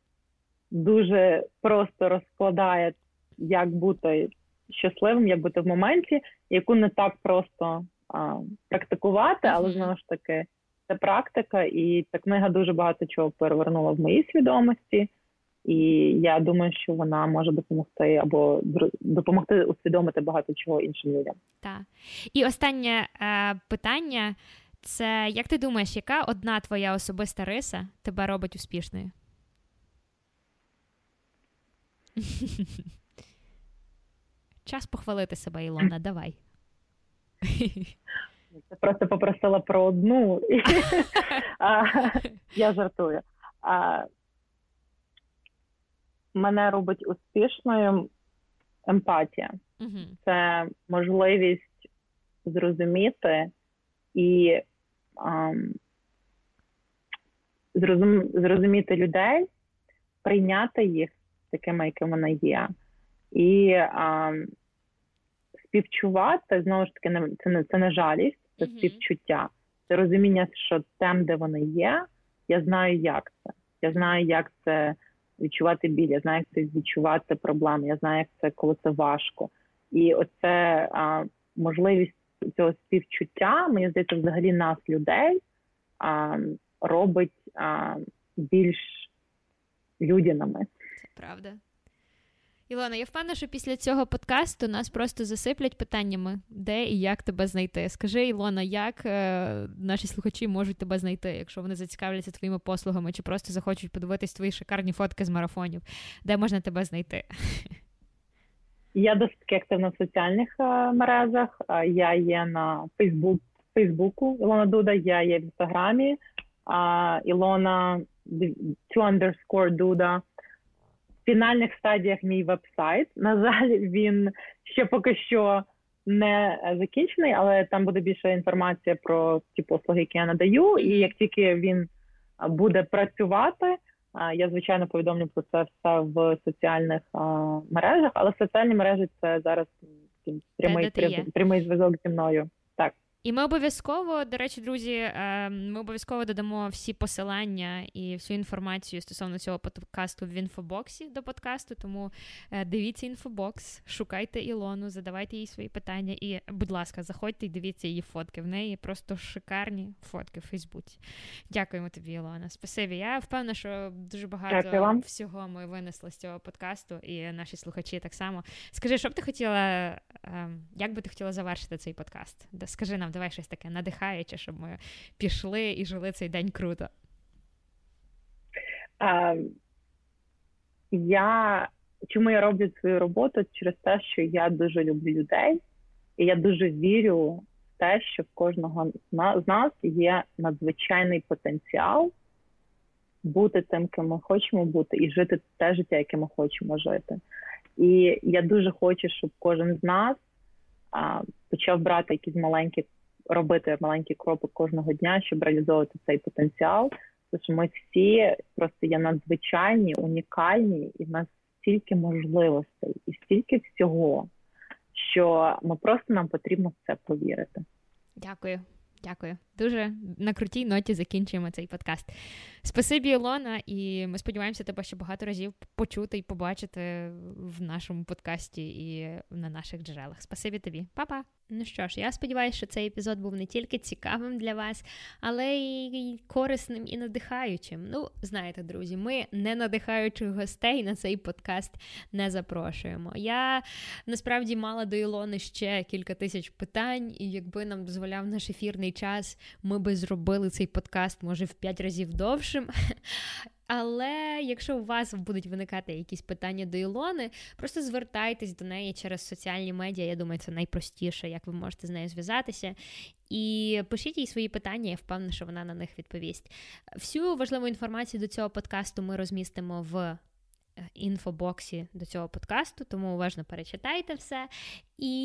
дуже просто розкладає, як бути щасливим, як бути в моменті, яку не так просто а, практикувати, але знову ж таки це практика, і ця книга дуже багато чого перевернула в моїй свідомості. І я думаю, що вона може допомогти або допомогти усвідомити багато чого іншим людям. Так. І останнє е, питання: це як ти думаєш, яка одна твоя особиста риса тебе робить успішною? Час похвалити себе, Ілона, давай. Ти просто попросила про одну. Я жартую. Мене робить успішною емпатія. Це можливість зрозуміти і зрозуміти людей, прийняти їх такими, якими вони є і співчувати знову ж таки не це не це не жалість, це mm-hmm. співчуття, це розуміння, що там, де вони є, я знаю, як це. Я знаю, як це відчувати біль, я знаю, як це відчувати проблеми, я знаю, як це коли це важко. І оце а, можливість цього співчуття, мені здається, взагалі нас, людей, а, робить а, більш людяними. Це правда. Ілона, я впевнена, що після цього подкасту нас просто засиплять питаннями, де і як тебе знайти. Скажи, Ілона, як е, наші слухачі можуть тебе знайти, якщо вони зацікавляться твоїми послугами, чи просто захочуть подивитись твої шикарні фотки з марафонів, де можна тебе знайти? Я досить активна в соціальних е, мережах. Я є на Фейсбук, Фейсбуку Ілона Дуда, я є в інстаграмі. Ілона underscore Дуда фінальних стадіях мій веб-сайт. На жаль, він ще поки що не закінчений, але там буде більше інформація про ті послуги, які я надаю. І як тільки він буде працювати, я звичайно повідомлю про це все в соціальних мережах. Але соціальні мережі це зараз прямий прямий зв'язок зі мною. Так. І ми обов'язково, до речі, друзі, е, ми обов'язково додамо всі посилання і всю інформацію стосовно цього подкасту в інфобоксі до подкасту. Тому е, дивіться інфобокс, шукайте Ілону, задавайте їй свої питання. І, будь ласка, заходьте і дивіться її фотки. В неї просто шикарні фотки в Фейсбуці. Дякуємо тобі, Ілона. Спасибі. Я впевнена, що дуже багато всього ми винесли з цього подкасту, і наші слухачі так само. Скажи, що б ти хотіла, ем, як би ти хотіла завершити цей подкаст? Скажи нам давай щось таке надихаюче, щоб ми пішли і жили цей день круто. А, Я чому я роблю свою роботу через те, що я дуже люблю людей, і я дуже вірю в те, що в кожного з нас є надзвичайний потенціал бути тим, ким ми хочемо бути, і жити те життя, яке ми хочемо жити. І я дуже хочу, щоб кожен з нас а, почав брати якісь маленькі робити маленькі кроки кожного дня, щоб реалізовувати цей потенціал. Тому що ми всі просто є надзвичайні, унікальні, і в нас стільки можливостей і стільки всього, що ми просто нам потрібно в це повірити. Дякую. Дякую. Дуже на крутій ноті закінчуємо цей подкаст. Спасибі, Ілона, і ми сподіваємося тебе ще багато разів почути і побачити в нашому подкасті і на наших джерелах. Спасибі тобі, Па-па! Ну що ж, я сподіваюся, що цей епізод був не тільки цікавим для вас, але й корисним і надихаючим. Ну, знаєте, друзі, ми не надихаючих гостей на цей подкаст не запрошуємо. Я насправді мала до Ілони ще кілька тисяч питань, і якби нам дозволяв наш ефірний час, ми би зробили цей подкаст, може, в п'ять разів довшим. Але якщо у вас будуть виникати якісь питання до Ілони, просто звертайтесь до неї через соціальні медіа. Я думаю, це найпростіше, як ви можете з нею зв'язатися. І пишіть їй свої питання, я впевнена, що вона на них відповість. Всю важливу інформацію до цього подкасту ми розмістимо в інфобоксі до цього подкасту, тому уважно перечитайте все. І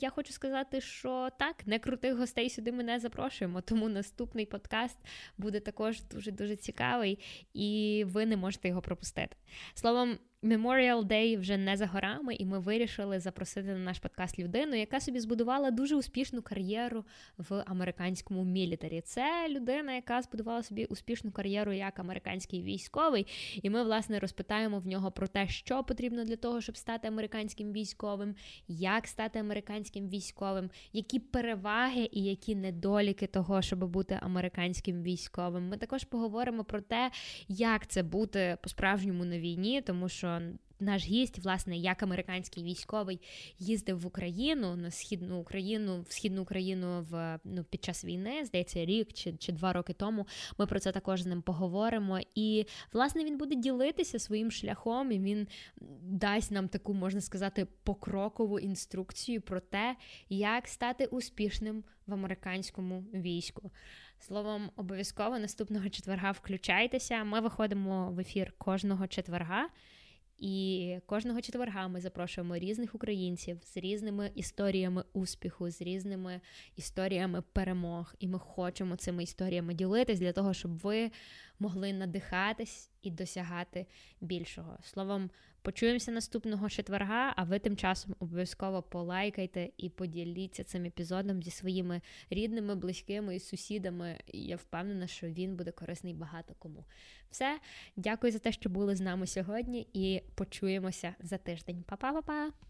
я хочу сказати, що так, не крутих гостей сюди ми не запрошуємо, тому наступний подкаст буде також дуже-дуже цікавий, і ви не можете його пропустити. Словом, Memorial Day вже не за горами, і ми вирішили запросити на наш подкаст людину, яка собі збудувала дуже успішну кар'єру в американському мілітарі. Це людина, яка збудувала собі успішну кар'єру як американський військовий. І ми, власне, розпитаємо в нього про те, що потрібно для того, щоб стати американським військовим, як стати американським військовим, які переваги і які недоліки того, щоб бути американським військовим. Ми також поговоримо про те, як це бути по-справжньому на війні, тому що наш гість, власне, як американський військовий, їздив в Україну на східну Україну, в східну Україну в ну під час війни, здається, рік чи чи два роки тому. Ми про це також з ним поговоримо. І власне він буде ділитися своїм шляхом, і він дасть нам таку, можна сказати, покрокову інструкцію про те, як стати успішним в американському війську. Словом, обов'язково наступного четверга включайтеся. Ми виходимо в ефір кожного четверга. І кожного четверга ми запрошуємо різних українців з різними історіями успіху, з різними історіями перемог. І ми хочемо цими історіями ділитись для того, щоб ви могли надихатись і досягати більшого. Словом, почуємося наступного четверга, а ви тим часом обов'язково полайкайте і поділіться цим епізодом зі своїми рідними, близькими і сусідами. І я впевнена, що він буде корисний багато кому. Все, дякую за те, що були з нами сьогодні, і почуємося за тиждень. Па-па-па-па!